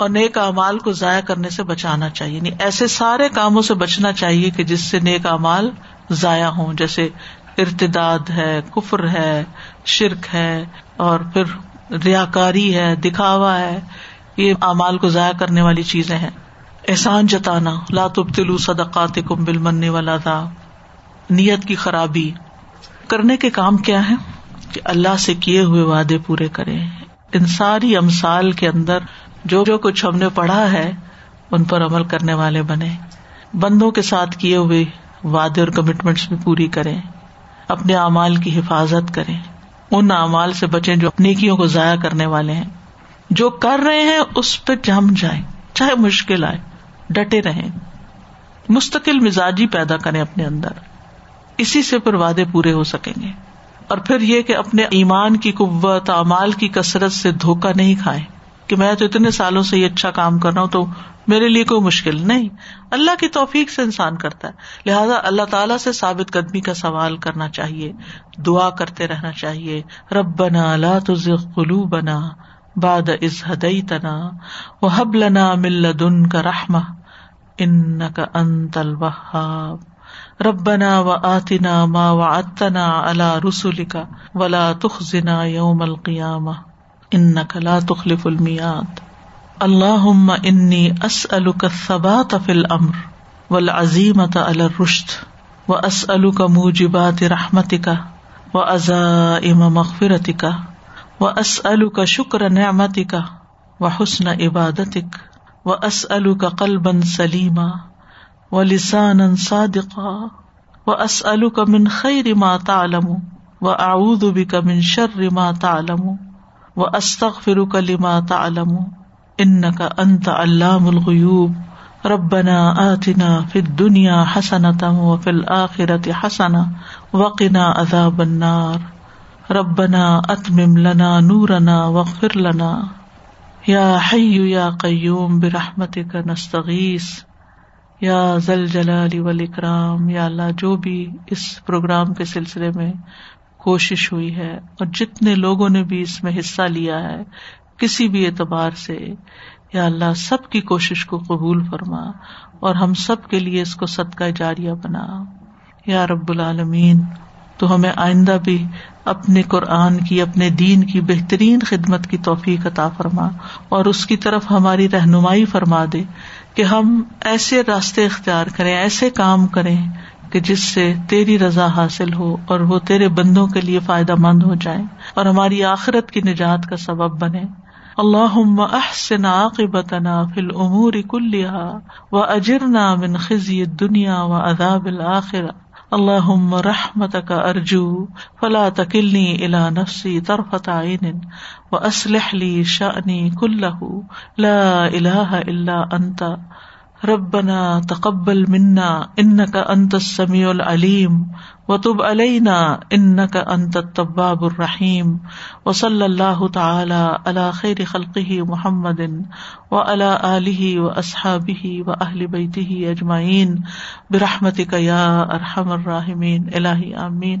اور نیک امال کو ضائع کرنے سے بچانا چاہیے۔ یعنی ایسے سارے کاموں سے بچنا چاہیے کہ جس سے نیک امال ضائع ہوں، جیسے ارتداد ہے، کفر ہے، شرک ہے، اور پھر ریا کاری ہے، دکھاوا ہے۔ یہ امال کو ضائع کرنے والی چیزیں ہیں۔ احسان جتانا لاتب تلو صدقات کم بل مننے والا تھا نیت کی خرابی۔ کرنے کے کام کیا ہے کہ اللہ سے کیے ہوئے وعدے پورے کرے ان ساری امسال کے اندر جو جو کچھ ہم نے پڑھا ہے، ان پر عمل کرنے والے بنے بندوں کے ساتھ کیے ہوئے وعدے اور کمٹمنٹس بھی پوری کریں۔ اپنے اعمال کی حفاظت کریں۔ ان اعمال سے بچیں جو نیکیوں کو ضائع کرنے والے ہیں۔ جو کر رہے ہیں، اس پہ جم جائیں۔ چاہے مشکل آئے، ڈٹے رہیں۔ مستقل مزاجی پیدا کریں اپنے اندر۔ اسی سے پھر وعدے پورے ہو سکیں گے۔ اور پھر یہ کہ اپنے ایمان کی قوت، اعمال کی کثرت سے دھوکا نہیں کھائے کہ میں تو اتنے سالوں سے یہ اچھا کام کر رہا ہوں تو میرے لیے کوئی مشکل نہیں۔ اللہ کی توفیق سے انسان کرتا ہے۔ لہٰذا اللہ تعالیٰ سے ثابت قدمی کا سوال کرنا چاہیے، دعا کرتے رہنا چاہیے۔ رب بنا اللہ تلو بنا باد از ہدئی تنا وہ حب لنا مل دن کا رحم ان کا انت الوہاب۔ ربنا و آتنا ما و اتنا اللہ رسول کا ولا تخنا یوم القیامہ ان نقلا تخلف المیاد۔ اللہ انی اس الثبات فی الامر والعزیمت علی الرشد و اس کا موجبات رحمت کا و ازائم مغفرت کا و اس کا شکر نعمت کا و حسن عبادت و اسأل کا قلبا سلیما و لسانا صادقا و اسأل کا من خیر ما تعلم و اعوذ بک من شر ما تعلم و استغفرک لما تعلم انك انت علام الغیوب ربنا آتنا فی الدنیا حسنة وفی الآخرة حسنة وقنا عذاب النار ربنا اتمم لنا نورنا واغفر لنا یا حی یا قیوم برحمتک نستغیث یا زل جلال والاکرام یا اللہ جو بھی اس پروگرام کے سلسلے میں کوشش ہوئی ہے اور جتنے لوگوں نے بھی اس میں حصہ لیا ہے، کسی بھی اعتبار سے، یا اللہ سب کی کوشش کو قبول فرما اور ہم سب کے لیے اس کو صدقہ جاریہ بنا۔ یا رب العالمین، تو ہمیں آئندہ بھی اپنے قرآن کی، اپنے دین کی بہترین خدمت کی توفیق عطا فرما اور اس کی طرف ہماری رہنمائی فرما دے کہ ہم ایسے راستے اختیار کریں، ایسے کام کریں کہ جس سے تیری رضا حاصل ہو اور وہ تیرے بندوں کے لیے فائدہ مند ہو جائے اور ہماری آخرت کی نجات کا سبب بنے۔ اللہ احسن عاقبتنا فی الامور کلها و اجرنا من خزی دنیا و عذاب الآخرہ اللہ رحمت کا ارجو فلا تکلنی الا نفسی طرفت عین و اسلح لی شأنی کلہ لا الہ الا انت۔ ربنا تقبل منا ان کا انت السمیع العلیم و تب علینا ان کا انت الطباب الرحیم و صلی اللہ تعالی علی خیر خلقہ محمد و علی و اصحابہ و اہل بیتہ اجمعین برحمتک یا ارحم الراحمین الہی آمین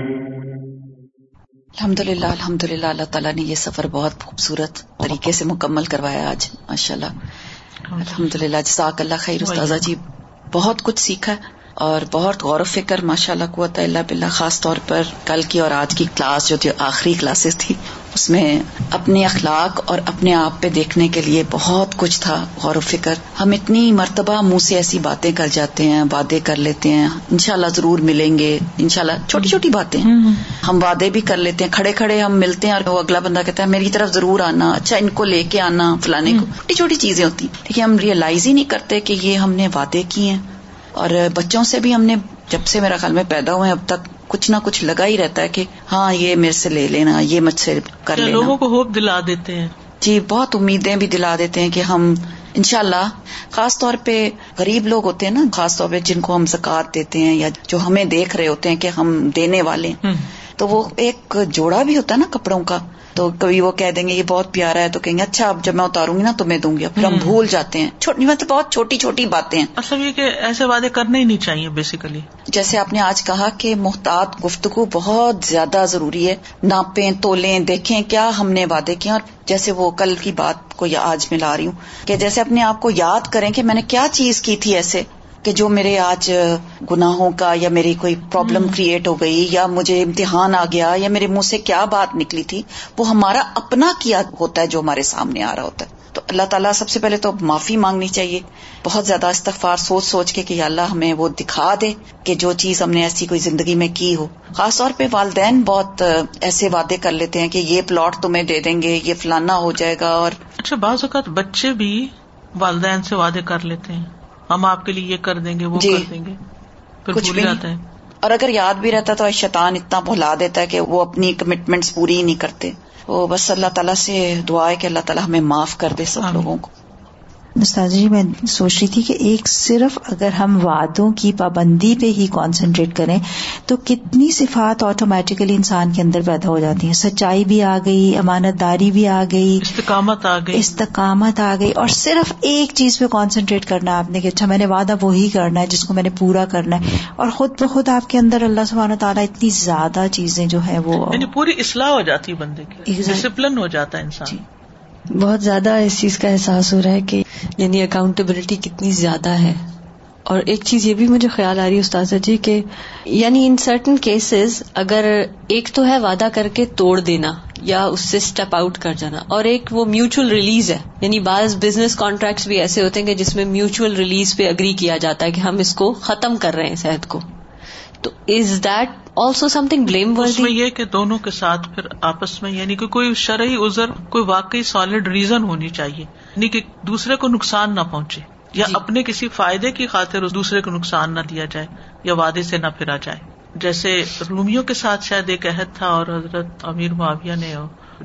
الحمد للہ الحمد للہ اللہ تعالیٰ نے یہ سفر بہت خوبصورت طریقے سے مکمل کروایا آج ماشاء اللہ الحمد للہ جزاک اللہ خیر استاذہ جی بہت کچھ سیکھا اور بہت غور و فکر ماشاء اللہ قوت اللہ بلّہ خاص طور پر کل کی اور آج کی کلاس جو تھی آخری کلاسز تھی اس میں اپنے اخلاق اور اپنے آپ پہ دیکھنے کے لیے بہت کچھ تھا غور و فکر۔ ہم اتنی مرتبہ منہ سے ایسی باتیں کر جاتے ہیں وعدے کر لیتے ہیں انشاءاللہ ضرور ملیں گے انشاءاللہ۔ چھوٹی چھوٹی باتیں ہم وعدے بھی کر لیتے ہیں کھڑے کھڑے ہم ملتے ہیں اور وہ اگلا بندہ کہتا ہے میری طرف ضرور آنا اچھا ان کو لے کے آنا فلانے کو۔ چھوٹی چھوٹی چیزیں ہوتی لیکن ہم ریئلائز ہی نہیں کرتے کہ یہ ہم نے وعدے کیے ہیں۔ اور بچوں سے بھی ہم نے جب سے میرا خیال میں پیدا ہوئے اب تک کچھ نہ کچھ لگا ہی رہتا ہے کہ ہاں یہ میرے سے لے لینا یہ مجھ سے کر لینا۔ لوگوں کو ہوپ دلا دیتے ہیں؟ جی بہت امیدیں بھی دلا دیتے ہیں کہ ہم انشاءاللہ اللہ خاص طور پہ غریب لوگ ہوتے ہیں نا خاص طور پہ جن کو ہم زکات دیتے ہیں یا جو ہمیں دیکھ رہے ہوتے ہیں کہ ہم دینے والے تو وہ ایک جوڑا بھی ہوتا ہے نا کپڑوں کا تو کبھی وہ کہہ دیں گے یہ بہت پیارا ہے تو کہیں گے اچھا اب جب میں اتاروں گی نا تو میں دوں گی پھر ہم بھول جاتے ہیں۔ چھوٹی مطلب بہت چھوٹی چھوٹی باتیں ہیں۔ اصل یہ کہ ایسے وعدے کرنے ہی نہیں چاہیے بیسیکلی جیسے آپ نے آج کہا کہ محتاط گفتگو بہت زیادہ ضروری ہے۔ ناپیں تولیں دیکھیں کیا ہم نے وعدے کیا اور جیسے وہ کل کی بات کو آج میں لا رہی ہوں کہ جیسے اپنے آپ کو یاد کریں کہ میں نے کیا چیز کی تھی ایسے۔ کہ جو میرے آج گناہوں کا یا میری کوئی پرابلم کریٹ ہو گئی یا مجھے امتحان آ گیا یا میرے منہ سے کیا بات نکلی تھی وہ ہمارا اپنا کیا ہوتا ہے جو ہمارے سامنے آ رہا ہوتا ہے۔ تو اللہ تعالیٰ سب سے پہلے تو معافی مانگنی چاہیے۔ بہت زیادہ استغفار سوچ سوچ کے کہ یا اللہ ہمیں وہ دکھا دے کہ جو چیز ہم نے ایسی کوئی زندگی میں کی ہو۔ خاص طور پہ والدین بہت ایسے وعدے کر لیتے ہیں کہ یہ پلاٹ تمہیں دے دیں گے یہ فلانا ہو جائے گا اور اچھا بعض اوقات بچے بھی والدین سے وعدے کر لیتے ہیں۔ ہم آپ کے لیے یہ کر دیں گے وہ جی۔ کر دیں گے۔ پھر کچھ بھی جاتا ہے اور اگر یاد بھی رہتا تو شیطان اتنا بھلا دیتا ہے کہ وہ اپنی کمٹمنٹس پوری ہی نہیں کرتے۔ وہ بس اللہ تعالیٰ سے دعا ہے کہ اللہ تعالیٰ ہمیں معاف کر دے سب لوگوں کو۔ استاد جی میں سوچ رہی تھی کہ ایک صرف اگر ہم وعدوں کی پابندی پہ ہی کانسنٹریٹ کریں تو کتنی صفات آٹومیٹیکلی انسان کے اندر پیدا ہو جاتی ہیں؟ سچائی بھی آ گئی امانت داری بھی آ گئی استقامت آ گئی۔ استقامت آ گئی اور صرف ایک چیز پہ کانسنٹریٹ کرنا آپ نے کہ اچھا میں نے وعدہ وہی کرنا ہے جس کو میں نے پورا کرنا ہے۔ اور خود بخود آپ کے اندر اللہ سبحانہ تعالیٰ اتنی زیادہ چیزیں جو ہے وہ یعنی پوری اصلاح ہو جاتی بندے کی۔ ڈسپلن ہو جاتا ہے انسان۔ جی۔ بہت زیادہ اس چیز کا احساس ہو رہا ہے کہ یعنی اکاؤنٹیبلٹی کتنی زیادہ ہے۔ اور ایک چیز یہ بھی مجھے خیال آ رہی ہے استاذہ جی کہ یعنی ان سرٹن کیسز اگر ایک تو ہے وعدہ کر کے توڑ دینا یا اس سے اسٹیپ آؤٹ کر جانا اور ایک وہ میوچل ریلیز ہے۔ یعنی بعض بزنس کانٹریکٹس بھی ایسے ہوتے ہیں کہ جس میں میوچل ریلیز پہ اگری کیا جاتا ہے کہ ہم اس کو ختم کر رہے ہیں صحت کو۔ تو is that also something blame میں یہ کہ دونوں کے ساتھ پھر آپس میں یعنی کہ کوئی شرعی ازر کوئی واقعی سالڈ ریزن ہونی چاہیے یعنی کہ دوسرے کو نقصان نہ پہنچے یا جی۔ اپنے کسی فائدے کی خاطر دوسرے کو نقصان نہ دیا جائے یا وعدے سے نہ پھرا جائے۔ جیسے رومیوں کے ساتھ شاید ایک عہد تھا اور حضرت امیر معاویہ نے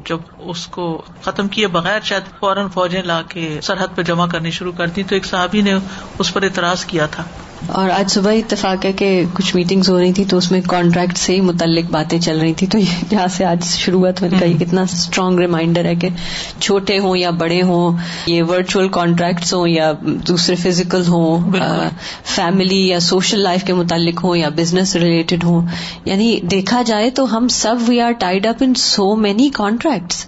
جب اس کو ختم کیے بغیر شاید فوراً فوجیں لا کے سرحد پہ جمع کرنی شروع کر دی تو ایک صحابی نے اس پر اعتراض کیا تھا۔ اور آج صبح اتفاق ہے کہ کچھ میٹنگز ہو رہی تھی تو اس میں کانٹریکٹ سے ہی متعلق باتیں چل رہی تھی۔ تو یہاں سے آج شروعات میں کہی کتنا اسٹرانگ ریمائنڈر ہے کہ چھوٹے ہوں یا بڑے ہوں یہ ورچوئل کانٹریکٹس ہوں یا دوسرے فزیکل ہوں۔ فیملی یا سوشل لائف کے متعلق ہوں یا بزنس ریلیٹڈ ہوں۔ یعنی دیکھا جائے تو ہم سب we are tied up in so many contracts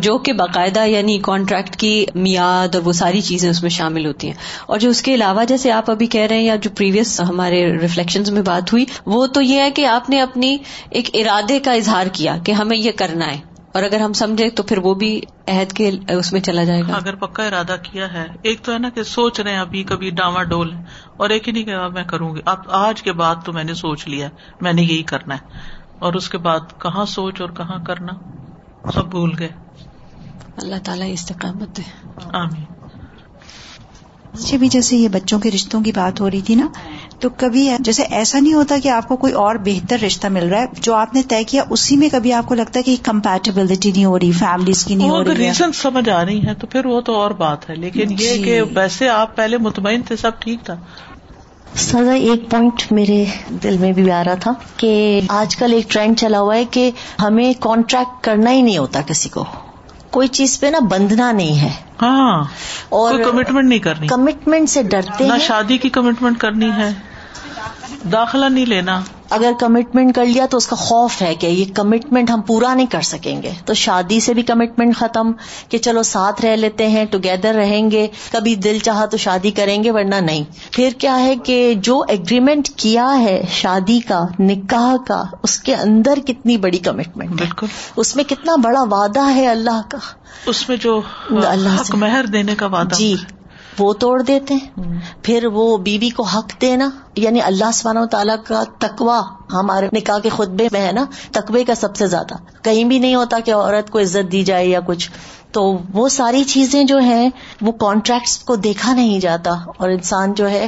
جو کہ باقاعدہ یعنی کانٹریکٹ کی میاد اور وہ ساری چیزیں اس میں شامل ہوتی ہیں۔ اور جو اس کے علاوہ جیسے آپ ابھی کہہ رہے ہیں یا جو پریویس ہمارے ریفلیکشن میں بات ہوئی، وہ تو یہ ہے کہ آپ نے اپنی ایک ارادے کا اظہار کیا کہ ہمیں یہ کرنا ہے۔ اور اگر ہم سمجھے تو پھر وہ بھی عہد کے اس میں چلا جائے گا۔ اگر پکا ارادہ کیا ہے، ایک تو ہے نا کہ سوچ رہے ہیں ابھی کبھی ڈاواں ڈول اور ایک ہی نہیں کہ میں کروں گی۔ اب آج کے بعد تو میں نے سوچ لیا میں نے یہی کرنا ہے۔ اور اس کے بعد کہاں سوچ اور کہاں کرنا؟ سب بھول گئے۔ اللہ تعالیٰ استقامت دے۔ آمین۔ اچھا بھی جیسے یہ بچوں کے رشتوں کی بات ہو رہی تھی نا تو کبھی جیسے ایسا نہیں ہوتا کہ آپ کو کوئی اور بہتر رشتہ مل رہا ہے جو آپ نے طے کیا اسی میں کبھی آپ کو لگتا ہے کہ کمپیٹیبلٹی نہیں ہو رہی فیملیز کی نہیں ہو رہی ریزن سمجھ آ رہی ہے تو پھر وہ تو اور بات ہے۔ لیکن یہ جی۔ کہ ویسے آپ پہلے مطمئن تھے سب ٹھیک تھا۔ سزا ایک پوائنٹ میرے دل میں بھی آ رہا تھا کہ آج کل ایک ٹرینڈ چلا ہوا ہے کہ ہمیں کانٹریکٹ کرنا ہی نہیں ہوتا کسی کو۔ کوئی چیز پہ نا بندھنا نہیں ہے۔ ہاں اور کمٹمنٹ نہیں کرنی۔ کمٹمنٹ سے ڈرتے نہ شادی کی کمٹمنٹ کرنی ہے۔ داخلہ نہیں لینا۔ اگر کمٹمنٹ کر لیا تو اس کا خوف ہے کہ یہ کمٹمنٹ ہم پورا نہیں کر سکیں گے۔ تو شادی سے بھی کمٹمنٹ ختم کہ چلو ساتھ رہ لیتے ہیں ٹوگیدر رہیں گے۔ کبھی دل چاہا تو شادی کریں گے ورنہ نہیں۔ پھر کیا ہے کہ جو اگریمنٹ کیا ہے شادی کا نکاح کا اس کے اندر کتنی بڑی کمٹمنٹ بالکل۔ اس میں کتنا بڑا وعدہ ہے اللہ کا۔ اس میں جو اللہ حق مہر دینے کا وعدہ۔ جی۔ وہ توڑ دیتے ہیں۔ پھر وہ بیوی کو حق دینا یعنی اللہ سبحانہ و تعالیٰ کا تقوا ہمارے نکاح کے خطبے میں ہے نا تقوی کا سب سے زیادہ۔ کہیں بھی نہیں ہوتا کہ عورت کو عزت دی جائے یا کچھ۔ تو وہ ساری چیزیں جو ہیں وہ کانٹریکٹس کو دیکھا نہیں جاتا۔ اور انسان جو ہے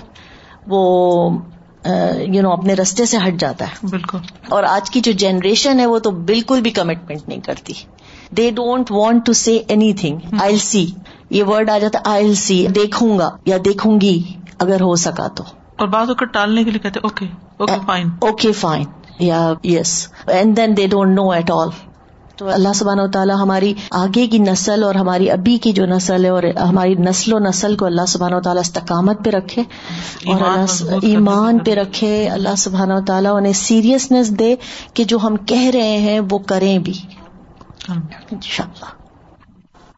وہ یو نو اپنے رستے سے ہٹ جاتا ہے۔ بالکل۔ اور آج کی جو جنریشن ہے وہ تو بالکل بھی کمٹمنٹ نہیں کرتی۔ They don't want to see anything I see یہ ورڈ آ جاتا آئی سی دیکھوں گا یا دیکھوں گی اگر ہو سکا تو. اور بعض اوقات ٹالنے کے لیے کہتے okay okay fine okay fine یا yes and then they don't know at all تو اللہ سبحانہ و تعالیٰ ہماری آگے کی نسل اور ہماری ابھی کی جو نسل ہے اور ہماری نسل و نسل کو اللہ سبحانہ و تعالیٰ استقامت پہ رکھے اور ایمان اللہ ایمان پہ رکھے اللہ سبحانہ و تعالیٰ انہیں سیریسنیس دے کہ جو ہم کہہ رہے ہیں وہ کریں بھی۔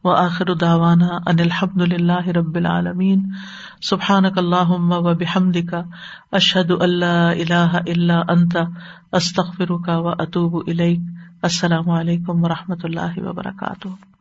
و آخر داوانا ان الحمد للہ رب العالمین. سبحان اللہ و بحمدک. اشد اللہ اللہ الہ اللہ انت. کا و اطوب السلام علیکم و رحمۃ اللہ وبرکاتہ.